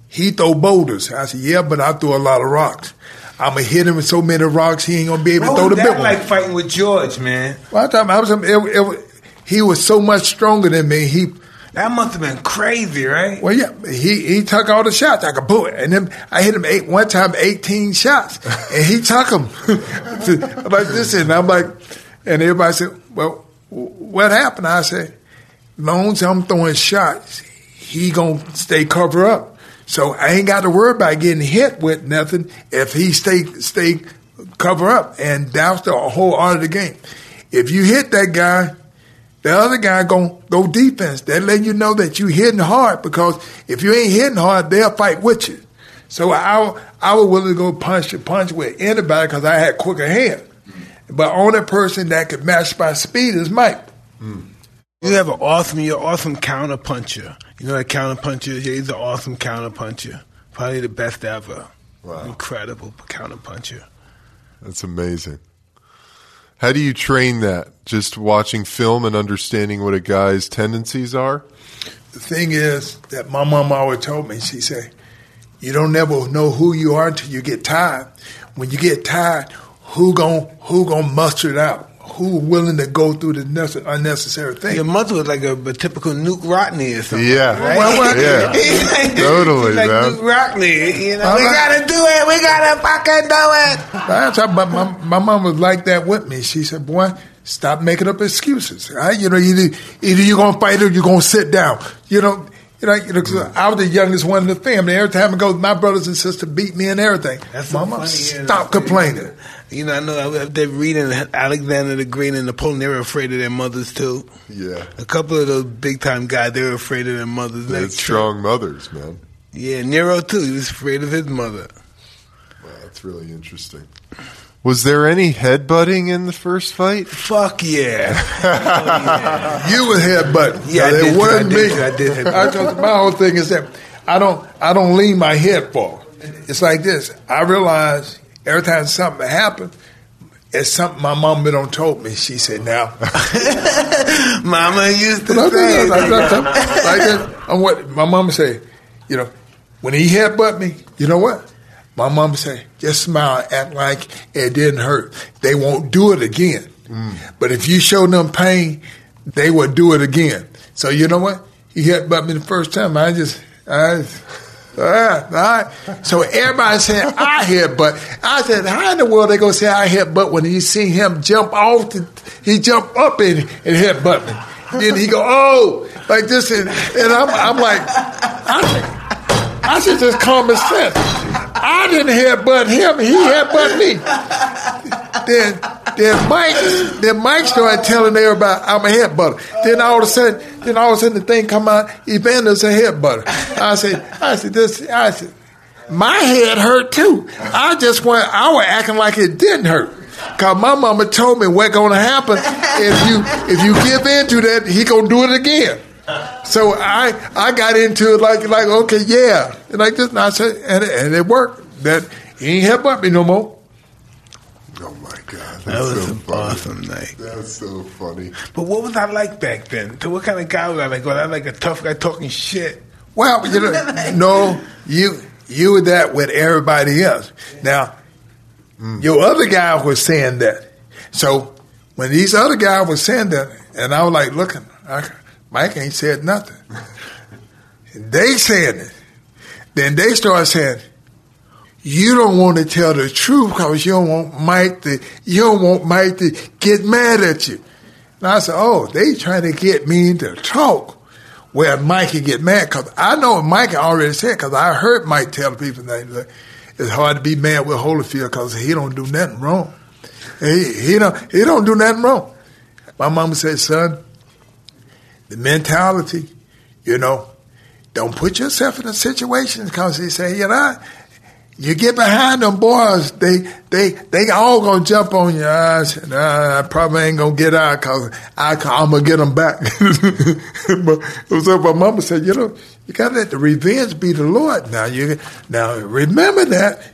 he throw boulders. I said, yeah, but I throw a lot of rocks. I'm gonna hit him with so many rocks he ain't gonna be able to throw the that big like fighting with George, man? One time I was, it, it, he was so much stronger than me. He, That must have been crazy, right? well, yeah, he he took all the shots. I could pull it, and then I hit him eight one time, eighteen shots, and he took them I'm like this, and I'm like, and everybody said, well, what happened? I said, long as I'm throwing shots, he gonna stay cover up. So I ain't got to worry about getting hit with nothing if he stay stay cover up, and that's the whole art of the game. If you hit that guy, the other guy gonna go defense. They let you know that you hitting hard because if you ain't hitting hard, they'll fight with you. So I I was willing to go punch to punch with anybody because I had quicker hand. But only person that could match my speed is Mike. You have an awesome, you're an awesome counter puncher. You know that counterpuncher? Yeah, he's an awesome counterpuncher. Probably the best ever. Wow. Incredible counterpuncher. That's amazing. How do you train that? Just watching film and understanding what a guy's tendencies are? The thing is that my mom always told me, she said, you don't never know who you are until you get tired. When you get tired, who gon' who gon' muster it out? Who willing to go through the nece- unnecessary thing? Your mother was like a, a typical Knute Rockne or something. Yeah. Right? Well, well, Yeah. Like- Totally, he's like man. Knute Rockne. You know, All we right. gotta do it. We gotta fucking do it. That's how- But my, my mom was like that with me. She said, "Boy, stop making up excuses. Right? You know, either either you're gonna fight or you're gonna sit down. You know." You know, you know 'cause I was the youngest one in the family. Every time I go, my brothers and sisters beat me and everything. That's Mama, stop complaining. You know, I know they're reading Alexander the Great and Napoleon. They were afraid of their mothers too. Yeah. A couple of those big time guys, they were afraid of their mothers. They had strong mothers, man. Yeah, Nero too. He was afraid of his mother. Wow, that's really interesting. Was there any headbutting in the first fight? Fuck yeah. You was headbutting. Yeah, it wasn't I did me. I did. I told- my whole thing is that I don't I don't lean my head forward. It's like this. I realize every time something happened, it's something my mom been on told me. She said, "Now, Mama used to like say. like what my mama say. You know, when he headbutt me, you know what? My mama say, just smile, act like it didn't hurt. They won't do it again. Mm. But if you show them pain, they will do it again. So you know what? He headbutt me the first time. I just, I, all right. So everybody said I headbutt. I said, how in the world they gonna say I headbutt when you see him jump off? The, he jump up and, and headbutt me. Then he go, oh, like this, and, and I'm, I'm like, I, I said just common sense. I didn't headbutt him; he headbutt me. Then, then Mike, then Mike started telling everybody I'm a headbutter. Then all of a sudden, then all of a sudden the thing come out, Evander's a headbutter. I said, I said this, I said, my head hurt too. I just went, I was acting like it didn't hurt. Cause my mama told me what's gonna happen if you if you give in to that, he gonna do it again. So I I got into it like like okay yeah and like this and I said and, it- and it worked that he ain't headbutt me no more. Oh my god, that's That was so an funny. awesome night. That's so funny. But what was I like back then? So what kind of guy was I like? Was I like a tough guy talking shit? Well, you know, no, you you were that with everybody else. Now, your other guy was saying that. So when these other guys were saying that, and I was like looking, I, Mike ain't said nothing. they said it. Then they started saying, you don't want to tell the truth because you don't want Mike to you don't want Mike to get mad at you. And I said, oh, they trying to get me to talk where Mike can get mad because I know Mike already said because I heard Mike tell people that it's hard to be mad with Holyfield because he don't do nothing wrong. He he don't he don't do nothing wrong. My mama said, son, the mentality, you know, don't put yourself in a situation because he say, you know, you get behind them boys, they they they all gonna jump on you. I said, nah, I probably ain't gonna get out because I'm gonna get them back. but so my mama said, you know, you gotta let the revenge be the Lord. Now you now remember that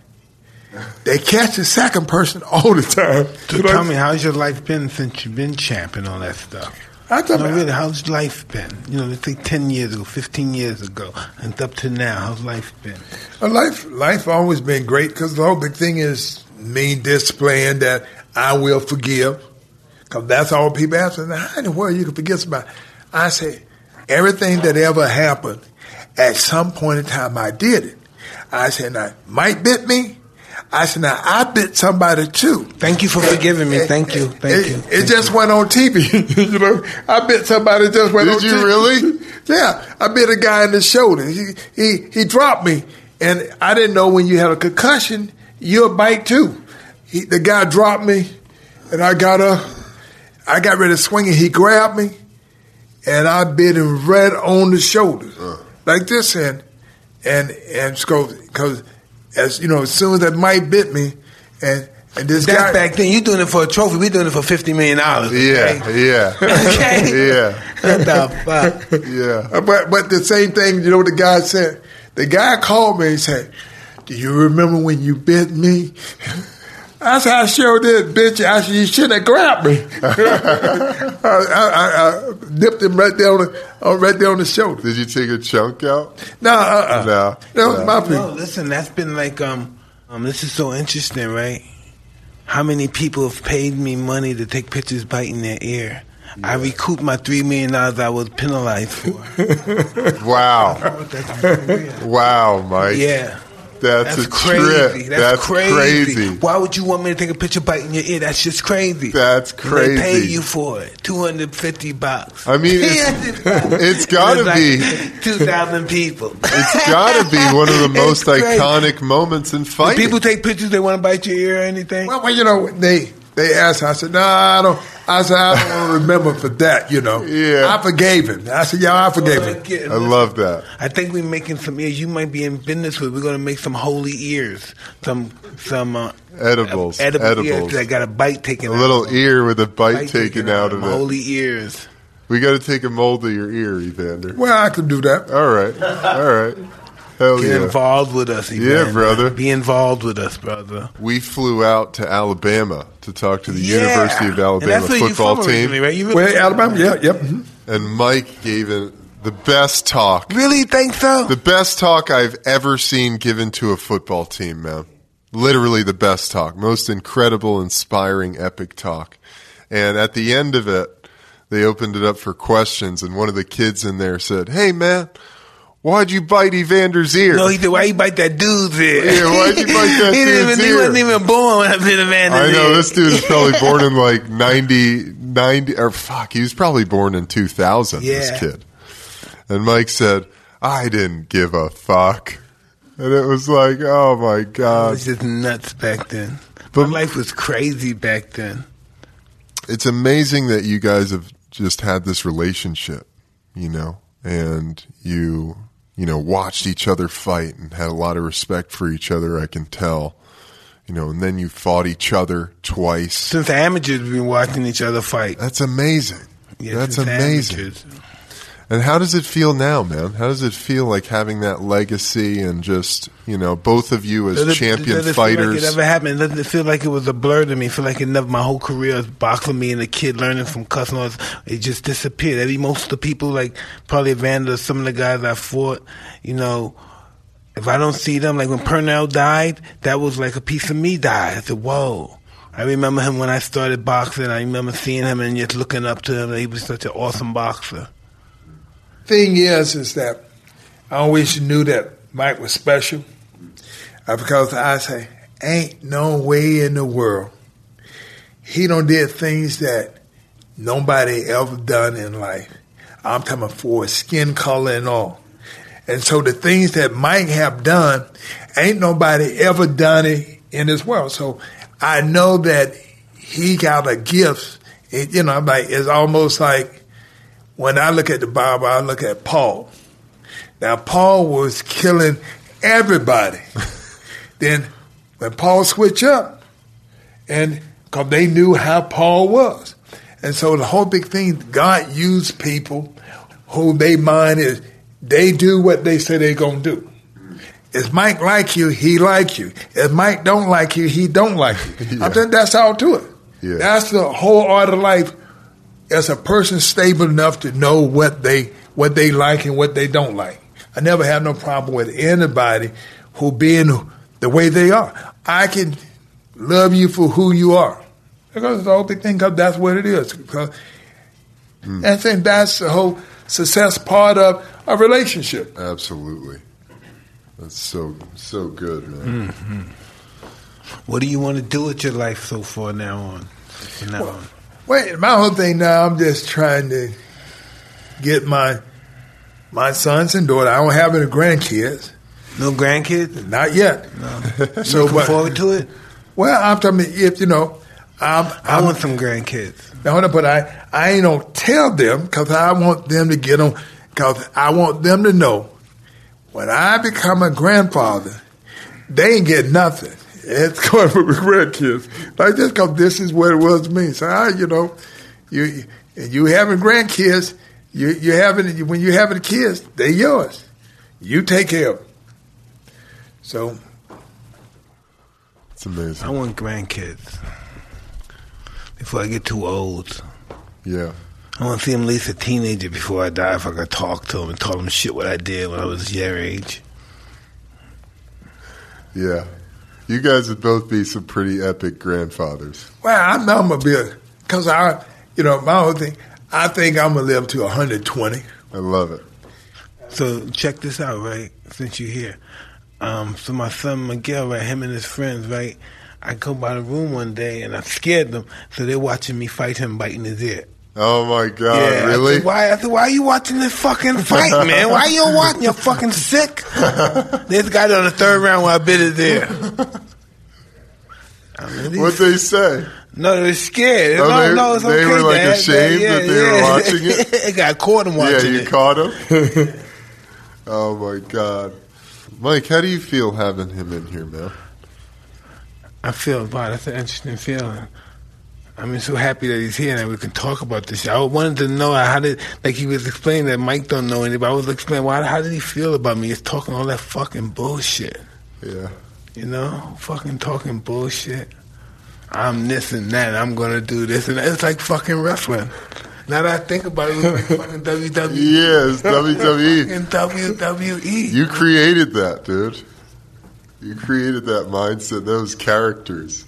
they catch the second person all the time. So tell me, how's your life been since you've been champ and all that stuff? I thought, No, really, how's life been? You know, let's say 10 years ago, 15 years ago, and up to now, how's life been? Well, life life always been great because the whole big thing is me displaying that I will forgive. Because that's all people ask me. How in the world you can forgive somebody? I say, everything that ever happened, at some point in time I did it. I said, now, Mike bit me. I said, now, I bit somebody too. Thank you for forgiving me. Eh, Thank you. Eh, Thank it, you. It Thank just went on TV. you know, I bit somebody just went Did on you TV. really? Yeah, I bit a guy in the shoulder. He he he dropped me, and I didn't know when you had a concussion, you'll bite too. He, the guy dropped me, and I got up. I got ready to swing, and he grabbed me, and I bit him right on the shoulder, uh. like this, and and and because as you know, as soon as that mite bit me, and And this That's guy, back then. You doing it for a trophy. We doing it for fifty million dollars. Yeah, yeah, Okay. yeah, What the fuck? yeah. But but the same thing, you know what the guy said? The guy called me and said, Do you remember when you bit me? I said, I sure did, bitch. I said, you should have grabbed me. I, I, I, I nipped him right there on the, uh, right there on the shoulder. Did you take a chunk out? No, uh-uh. No, That was no. my No, people. listen, that's been like um um this is so interesting, right? How many people have paid me money to take pictures biting their ear? I recouped my three million dollars I was penalized for. Wow, wow, Mike. yeah. That's, That's a crazy. trip. That's, crazy. crazy. Why would you want me to take a picture biting your ear? That's just crazy. That's And They pay you for it. Two hundred fifty bucks. I mean, it's- it's gotta be. two thousand people. It's got to be one of the most iconic moments in Do fighting. people take pictures. They want to bite your ear or anything. Well, well, you know, they they asked. I said, No, I don't. I said, I don't want to remember for that. You know, Yeah. I forgave him. I said, Yeah, I forgave him. I love that. I think we're making some ears. You might be in business with. We're going to make some holy ears, some some uh, Edibles, edible edibles. ears that got a bite taken. A out little of them. ear with a bite, Bite taken out of it. Holy ears. We got to take a mold of your ear, Evander. Well, I can do that. All right, all right. Hell Get yeah. involved with us, Yeah, brother. Be involved with us, brother. We flew out to Alabama to talk to the Yeah. University of Alabama that's where you football team, originally, right? You Well, Alabama, yeah, yep. mhm. and Mike gave it the best talk, really think so? the best talk I've ever seen given to a football team, man. Literally the best talk, most incredible, inspiring, epic talk. And at the end of it, they opened it up for questions, and one of the kids in there said, "Hey, man." Why'd you bite Evander's ear? no, he said, "Why you bite that dude's ear?" Yeah, why'd you bite that he dude's even, He wasn't even born when I bit a man. I know this dude is probably born in like 90, 90 or fuck, he was probably born in 2000, Yeah. this kid. And Mike said, I didn't give a fuck. And it was like, oh my God. It was just nuts back then. But- My life was crazy back then. It's amazing that you guys have just had this relationship, you know, and you, you know, watched each other fight and had a lot of respect for each other, I can tell. You know, and then you fought each other twice. Since the amateurs, we've been watching each other fight. That's amazing. Yeah, That's amazing. amateurs. And how does it feel now, man? How does it feel like having that legacy and just, you know, both of you as Does it- champion does it feel fighters? Like it ever happened? Doesn't it feel like it was a blur to me? Feel like it never. My whole career was boxing me and a kid learning from customers. It just disappeared. Every most of the people, like probably Evander, some of the guys I fought, you know. If I don't see them, like when Pernell died, that was like a piece of me died. I said, "Whoa!" I remember him when I started boxing. I remember seeing him and just looking up to him. He was such an awesome boxer. Thing is, is that I always knew that Mike was special uh, because I say, ain't no way in the world he don't did things that nobody ever done in life. I'm talking for skin color and all. And so the things that Mike have done, ain't nobody ever done it in this world. So I know that he got a gift. It, you know, like it's almost like when I look at the Bible, I look at Paul. Now Paul was killing everybody. then when Paul switched up, and because they knew how Paul was, and so the whole big thing, God used people who they mind is they do what they say they're gonna do. If Mike like you, he like you. If Mike don't like you, he don't like you. Yeah. I think that's all to it. Yeah. That's the whole art of life. As a person stable enough to know what they what they like and what they don't like. I never have no problem with anybody who being the way they are. I can love you for who you are. Because the whole big thing, because that's what it is. Because and I think that's the whole success part of a relationship. Absolutely. That's so so good, man. Mm-hmm. What do you want to do with your life so far now on? From now on? Wait, my whole thing now, I'm just trying to get my my sons and daughter. I don't have any grandkids, No grandkids? not yet. So, Looking but forward to it? well, I'm talking if you know, I'm, I I'm want some grandkids. No, no, but I, I ain't gonna tell them because I want them to get them because I want them to know when I become a grandfather, they ain't get nothing. It's going for the grandkids. Like just because this is what it was to me. So I, you know, you and you having grandkids, you you having when you having kids, they're yours. You take care of them. So It's amazing. I want grandkids before I get too old. Yeah. I want to see them at least a teenager before I die if I could talk to them and tell them shit what I did when I was your age. Yeah. You guys would both be some pretty epic grandfathers. well, I know I'm gonna be a, because I, you know, my whole thing. I think I'm gonna live to 120. I love it. So check this out, right? Since you're here, um, so my son Miguel, right, him and his friends, right. I go by the room one day and I scared them, so they're watching me fight him, biting his ear. Oh my god, yeah, I really? said, why? I said, why are you watching this fucking fight, man? Why are you watching? You're fucking sick. this guy on the third round where I bit his ear. I mean, What'd they say? no, they're scared. Oh, no, they- no, it's they okay, were, like, Dad. ashamed Yeah, that they were watching it? it got caught him Yeah, you it. caught him? oh my god. Mike, how do you feel having him in here, man? I feel, wow, that's an interesting feeling. I'm so happy that he's here and that we can talk about this. I wanted to know how did, like he was explaining that Mike don't know but I was explaining why, how did he feel about me? He's talking all that fucking bullshit, Yeah. you know, fucking talking bullshit. I'm this and that. I'm gonna do this and that. It's like fucking wrestling. Now that I think about it, it's like fucking WWE. Yeah, it's WWE. Fucking WWE. You created that, dude. You created that mindset, those characters.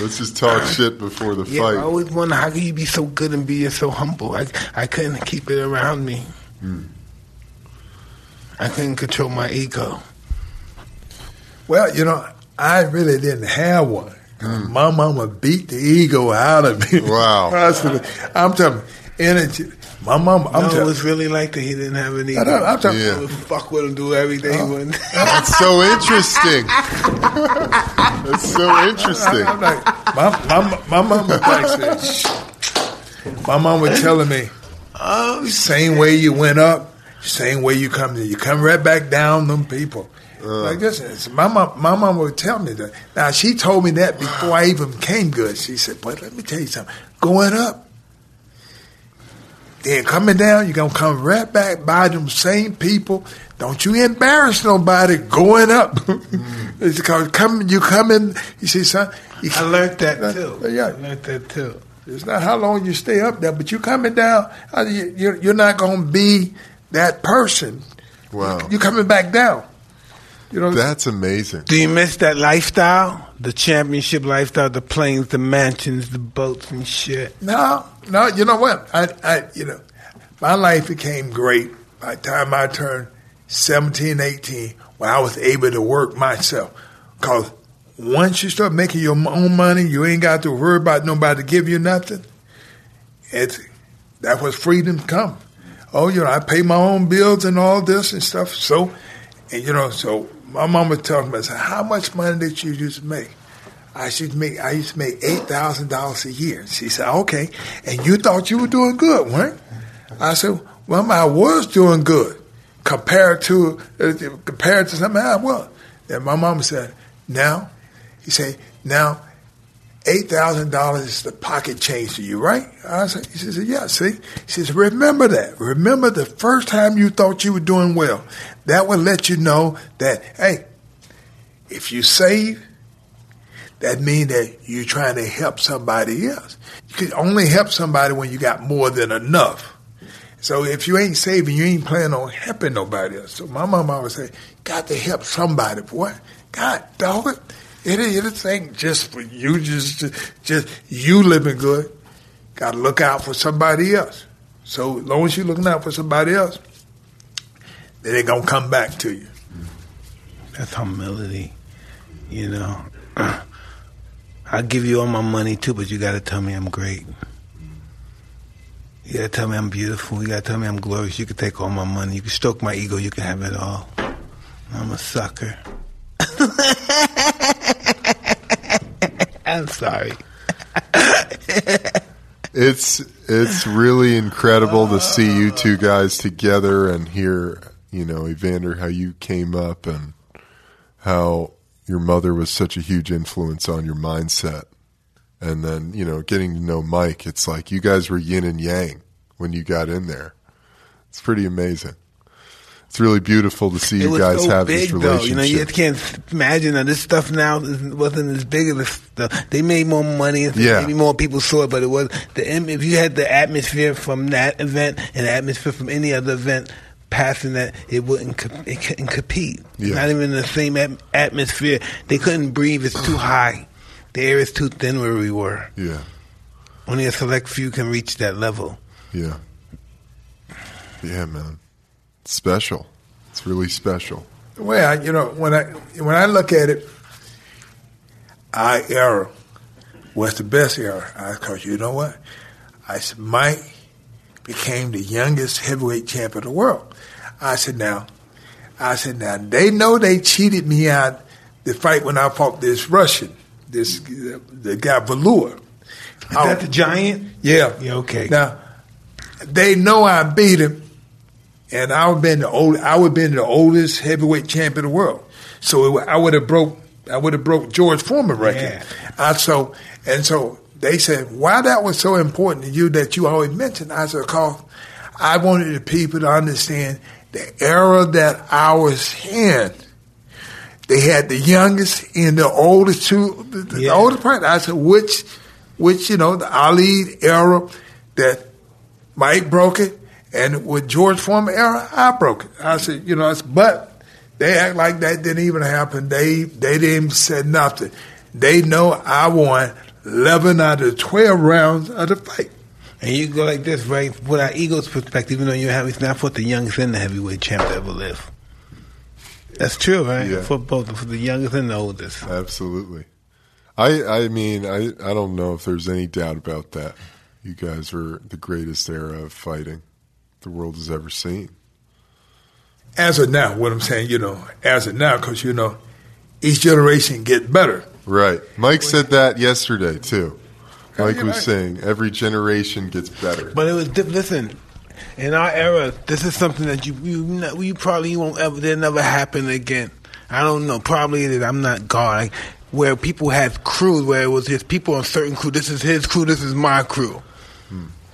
Let's just talk uh, shit before the Yeah, I always wonder how can you be so good and be so humble. I I couldn't keep it around me. Hmm. I couldn't control my ego. Well, you know, I really didn't have one. Hmm. My mama beat the ego out of me. Wow. I said, I'm talking energy. My mama, I'm no, it was really like that. He didn't have any. I don't- I'm telling Yeah. I would fuck with him, do everything. he uh-huh. wouldn't. That's so interesting. That's so interesting. I'm like, my, my, my mama like said, my mom was telling me, oh, same way you went up, same way you come you come right back down them people. Uh. like this, it's- my mom, my mom would tell me that. Now she told me that before I even came good. She said, "But let me tell you something. Going up, then coming down, you're gonna come right back by them same people. Don't you embarrass nobody going up. it's because coming, you come coming. You see, son. You, I learned that too. Yeah. I learned that too. it's not how long you stay up there, but you coming down. uh, you- You're, you're not going to be that person. Wow. You coming back down. You know. That's amazing. Do you miss that lifestyle? The championship lifestyle, the planes, the mansions, the boats and shit. no, no. You know what? I, I, you know, my life became great by the time I turned 17, 18, when I was able to work myself. Cause once you start making your own money, you ain't got to worry about nobody to give you nothing. It's that was freedom come. Oh, you know, I pay my own bills and all this and stuff. So, and you know, so my mom was I said, how much money did you used to make? I used to make, I used to make eight thousand dollars a year. She said, okay, and you thought you were doing good, weren't? I said, well, I was doing good compared to uh, compared to something I was. Then my mom said, now, he said, now eight thousand dollars is the pocket change to you, right? I said, he says, yeah. See, he says, remember that. Remember the first time you thought you were doing well. That would let you know that hey, if you save, that means that you're trying to help somebody else. You can only help somebody when you got more than enough. So if you ain't saving, you ain't planning on helping nobody else. So my mom always say, got to help somebody, boy. God dog it. It ain't, just for you, just, just you living good. Got to look out for somebody else. So as long as you're looking out for somebody else, then they going to come back to you. That's humility, you know. I'll give you all my money too, but you gotta tell me I'm great. You gotta tell me I'm beautiful. You gotta tell me I'm glorious. You can take all my money. You can stroke my ego. You can have it all. I'm a sucker. I'm sorry. It's it's really incredible to see you two guys together and hear, you know, Evander, how you came up and how your mother was such a huge influence on your mindset. And then, you know, getting to know Mike, it's like you guys were yin and yang when you got in there. It's pretty amazing. It's really beautiful to see you guys so have big, this though. relationship. You know, you can't imagine that this stuff now wasn't as big as this stuff. They made more money, and Yeah. maybe more people saw it, but it was the if you had the atmosphere from that event and the atmosphere from any other event passing that, it wouldn't it couldn't compete. Yeah. Not even in the same at- atmosphere. They couldn't breathe. It's too high. The air is too thin where we were. yeah, Only a select few can reach that level. yeah. Yeah, man. It's special. It's really special. Well, I- you know, when I when I look at it, our era was the best era. Because you know what? I said, Mike became the youngest heavyweight champion of the world. I said, now, I said, now, they know they cheated me out the fight when I fought this Russian, this the guy Valuev. Is that oh. the giant? Yeah. Yeah, okay. Now, they know I beat him, and I would been the old. I would been the oldest heavyweight champion in the world. So it, I would have broke. I would have broke George Foreman record. Yeah. I so and so they said why that was so important to you that you always mentioned. I said, cause I wanted the people to understand the era that I was in. They had the youngest and the oldest two, the, the Yeah. oldest part. I said, which, which you know, the Ali era that Mike broke it, and with George Foreman era, I broke it. I said, you know, it's, but they act like that didn't even happen. They they didn't even say nothing. They know I won eleven out of twelve rounds of the fight. And you go like this, right? With our ego's perspective, even though you're heavy, not for the youngest and the heavyweight champ to ever live. That's true, right? Yeah. For both, for the youngest and the oldest. Absolutely. I I mean I I don't know if there's any doubt about that. You guys were the greatest era of fighting the world has ever seen. As of now, what I'm saying, you know, as of now, because you know, each generation get better. Right. Mike said that yesterday too. Mike was saying every generation gets better. But it was listen. In our era, this is something that you you, you probably won't ever. They'll never happen again. I don't know. Probably that I'm not God. Like, where people had crews, where it was just people on certain crew. This is his crew. This is my crew.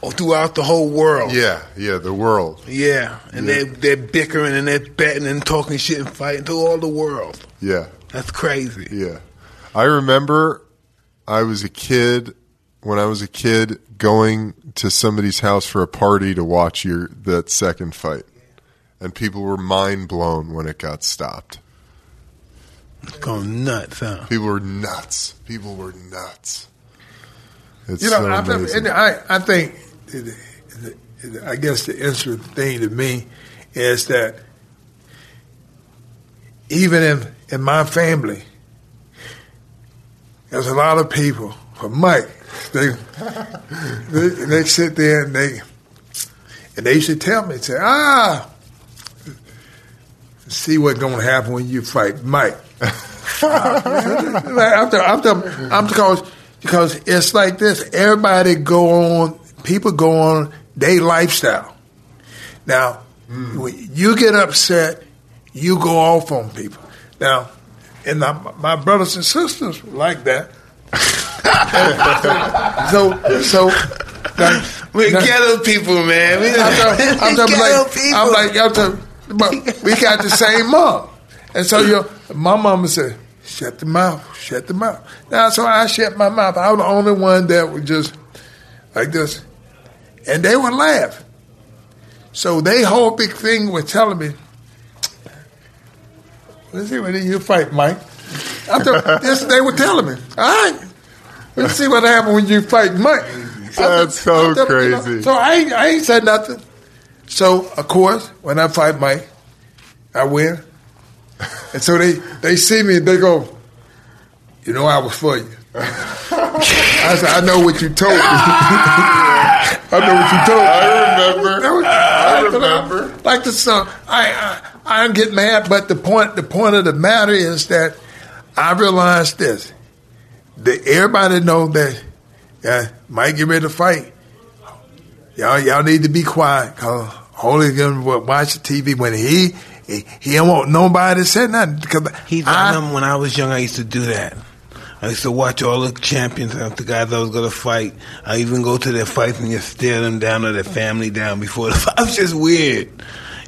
Or throughout the whole world. yeah, yeah, the world. Yeah, and Yeah. they're they're bickering and they're betting and talking shit and fighting to all the world. Yeah. That's crazy. Yeah. I remember I was a kid when I was a kid going to somebody's house for a party to watch your that second fight. And people were mind blown when it got stopped. It's going nuts, huh? People were nuts. People were nuts. It's You know, so I, I, I think, I guess the interesting thing to me is that even in, in my family, there's a lot of people, for Mike, they, they, they sit there and they, and they used to tell me, say, ah, see what's going to happen when you fight Mike. I'm, the, I'm because because it's like this. Everybody go on. People go on their lifestyle. Now, hmm. when you get upset, you go off on people. Now, and my, my brothers and sisters like that. so, so. We're now- ghetto people, man. We I'm, I'm ghetto like, people. I'm like, I'm talking, but we got the same mom. And so your, my mama said, shut the mouth, shut the mouth. Now, so I shut my mouth. I was the only one that would just like this. And they would laugh. So they whole big thing was telling me, let's see when you fight, Mike. I thought, this they were telling me. All right. Let's see what happened when you fight Mike. That's so crazy. So I ain't, I ain't said nothing. So of course, when I fight Mike, I win. And so they they see me and they go, you know, I was for you. I said, I know what you told me. I know what you told me. I remember. That was- I remember. Like the song, I, I I don't get mad, but the point the point of the matter is that I realized this: that everybody know that yeah, might get ready to fight. Y'all y'all need to be quiet because Holy gonna watch the TV when he he, he don't want nobody to say nothing because He's I, I remember when I was young, I used to do that. I used to watch all the champions and the guys I was going to fight. I even go to their fights and just stare them down or their family down before the fight. It's just weird.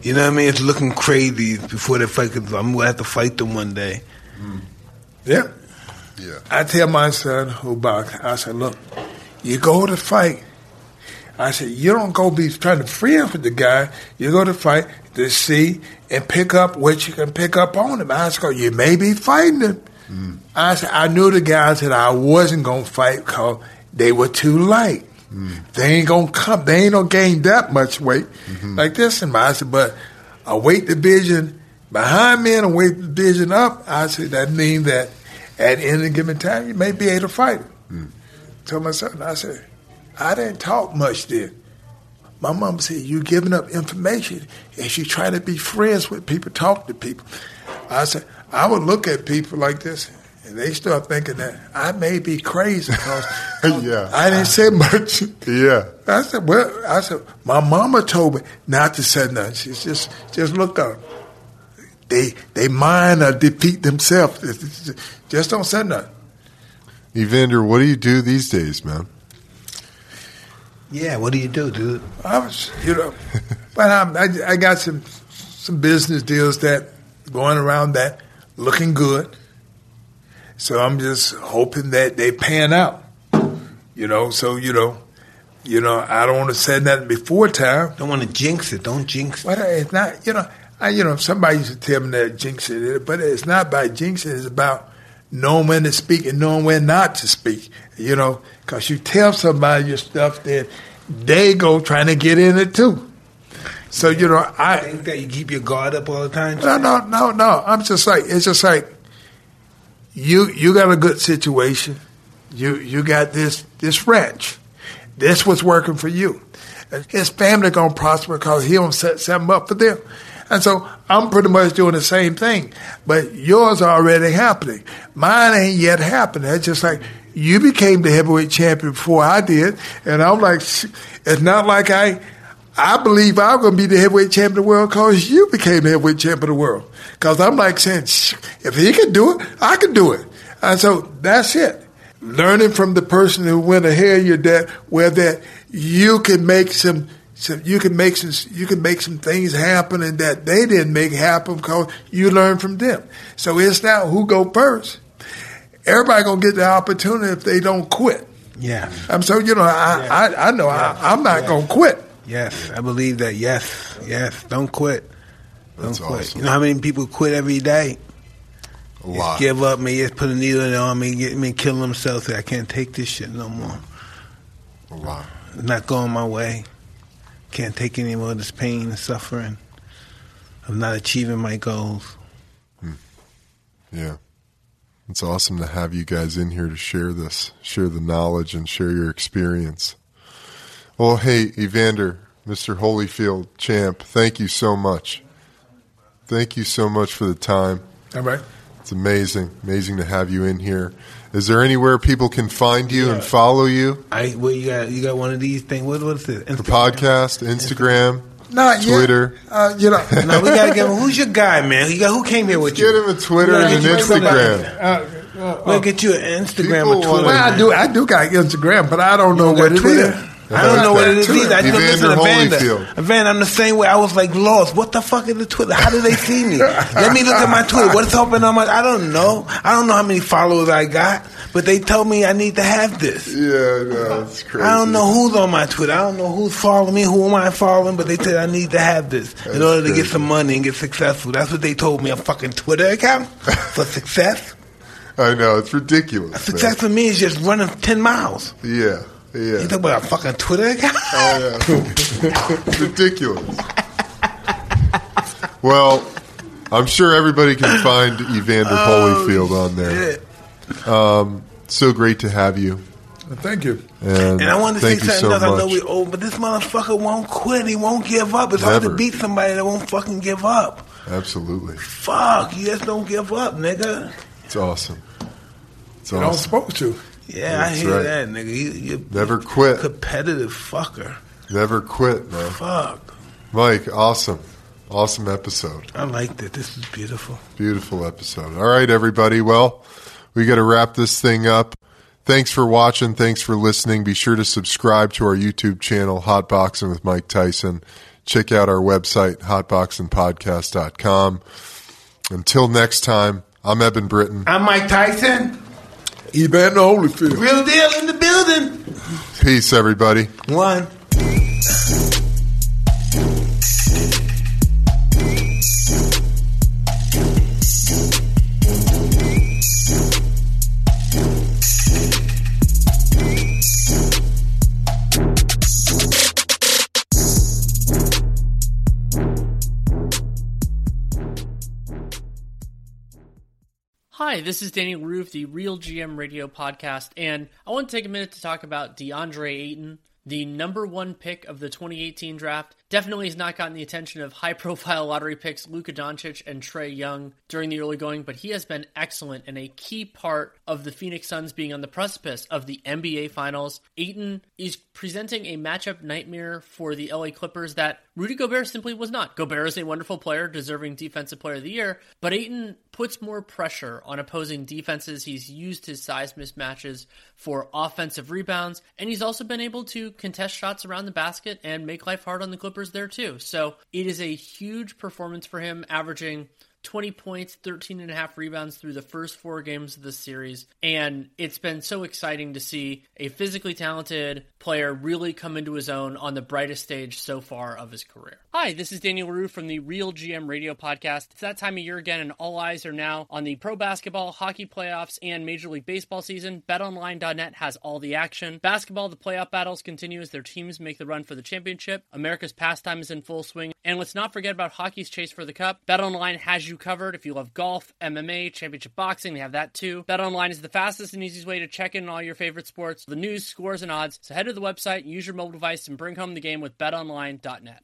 You know what I mean? It's looking crazy before they fight 'cause I'm going to have to fight them one day. Hmm. yeah. Yeah. I tell my son who box, I said, look, you go to fight. I said, you don't go be trying to friends with the guy. You go to fight to see and pick up what you can pick up on him. I said, you may be fighting him. I said, I knew the guys that I wasn't going to fight because they were too light. They ain't going to come. They ain't going to gain that much weight mm-hmm. like this. And I said, but a weight division behind me and a weight division up, I said, that means that at any given time, you may be able to fight him. Mm. Told my son, I said, I didn't talk much then. My mom said, you giving up information and you trying to be friends with people, talk to people. I said, I would look at people like this and they start thinking that I may be crazy because Yeah. I didn't say much. Yeah. I said, well, I said, my mama told me not to say nothing. She just, just look up. They, they mind or defeat themselves. Just don't say nothing. Evander, what do you do these days, man? Yeah, what do you do, dude? I was, you know, but I'm, I, I got some, some business deals that going around that looking good. So I'm just hoping that they pan out. You know, so you know, you know, I don't want to say nothing before time. Don't want to jinx it. Don't jinx it. But it's not, you know, I, you know, somebody used to tell me that jinx it, but it's not by jinxing. It's about knowing when to speak and knowing when not to speak. You know, because you tell somebody your stuff, then they go trying to get in it too. So you know, I I think that you keep your guard up all the time. no, no, no, no. I'm just like it's just like you you got a good situation. You you got this this ranch. This was working for you. His family gonna prosper because he don't set something up for them. And so I'm pretty much doing the same thing, but yours already happening. Mine ain't yet happening. It's just like you became the heavyweight champion before I did, and I'm like, it's not like I. I believe I'm going to be the heavyweight champion of the world because you became the heavyweight champion of the world. Because I'm like saying, "Shh, if he can do it, I can do it. And so that's it. Learning from the person who went ahead of you that where that you can make some, some you can make some you can make some things happen and that they didn't make happen because you learned from them. So it's not who go first. Everybody gonna get the opportunity if they don't quit. Yeah. I'm so you know I I, I know I, I'm not gonna quit. Yes, I believe that. Yes, yes. Don't quit. Don't That's quit. awesome. You know how many people quit every day? A Just lot. give up, man. Just put a needle in their arm and get me kill themselves. Say, I can't take this shit no more. A lot. It's not going my way. Can't take any more of this pain and suffering I'm not achieving my goals. Hmm. Yeah. It's awesome to have you guys in here to share this, share the knowledge, and share your experience. Well, hey, Evander, Mr. Holyfield, champ, thank you so much. Thank you so much for the time. All right. It's amazing, amazing to have you in here. Is there anywhere people can find you and follow you? I what you got? You got one of these things. What what's this? The podcast, Instagram, Not yet. Twitter. Uh, you know. No, we gotta get. Who's your guy, man? You got who came here with Get you? him a Twitter and an get you somebody. Instagram. Uh, uh, uh, we'll get you an Instagram People or Twitter. Well, I do. I do got Instagram, but I don't know what got it Twitter? I don't know what it is either. I just listen to. Holyfield. Evander, I'm the same way. I was like lost. What the fuck is the Twitter? How do they see me? Let me look at my Twitter. What's open on my? I don't know. I don't know how many followers I got, but they told me I need to have this. Yeah, no, it's crazy. I don't know who's on my Twitter. I don't know who's following me. Who am I following? But they said I need to have this in That's order to crazy. get some money and get successful. That's what they told me. A fucking Twitter account for success. I know it's ridiculous. man. Success for me is just running ten miles. Yeah, yeah. You talk about a fucking Twitter account? Oh, yeah. ridiculous. Well, I'm sure everybody can find Evander Oh, Holyfield on there. Um, so great to have you. Thank you. And, And I want to say thank you something so else. I know much. we old, but this motherfucker won't quit. He won't give up. It's hard to beat somebody that won't fucking give up. Absolutely. Fuck, you just don't give up, nigga. It's awesome. It's You don't awesome. supposed to. Yeah, That's I hear right. that, nigga. You, you Never quit. competitive fucker. Never quit, man. Fuck. Mike, awesome. Awesome episode. I liked it. This is beautiful. Beautiful episode. All right, everybody. Well, we got to wrap this thing up. Thanks for watching. Thanks for listening. Be sure to subscribe to our YouTube channel, Hotboxin with Mike Tyson. Check out our website, hotboxinpodcast.com. Until next time, I'm Eben Britton. I'm Mike Tyson. Evander Holyfield. Real deal in the building. Peace, everybody. One. Hi, this is Danny Roof, the RealGM Radio podcast, and I want to take a minute to talk about DeAndre Ayton, the number one pick of the 2018 draft. Definitely has not gotten the attention of high profile lottery picks Luka Doncic and Trae Young during the early going, but he has been excellent and a key part of the Phoenix Suns being on the precipice of the NBA Finals. Ayton is presenting a matchup nightmare for the LA Clippers that Rudy Gobert simply was not. Gobert is a wonderful player, deserving Defensive Player of the Year, but Ayton puts more pressure on opposing defenses. He's used his size mismatches for offensive rebounds, and he's also been able to contest shots around the basket and make life hard on the Clippers there too. So it is a huge performance for him, averaging 20 points, 13 and a half rebounds through the first four games of the series. And it's been so exciting to see a physically talented player really come into his own on the brightest stage so far of his career. Hi, this is Daniel Leroux from the RealGM Radio Podcast. It's that time of year again, and all eyes are now on the pro basketball, hockey playoffs, and Major League Baseball season. BetOnline.net has all the action. Basketball, the playoff battles continue as their teams make the run for the championship. America's pastime is in full swing. And let's not forget about hockey's chase for the cup. BetOnline has you covered. If you love golf, MMA, championship boxing, they have that too. BetOnline is the fastest and easiest way to check in on all your favorite sports, the news, scores, and odds. So head to the website, use your mobile device, and bring home the game with BetOnline.net.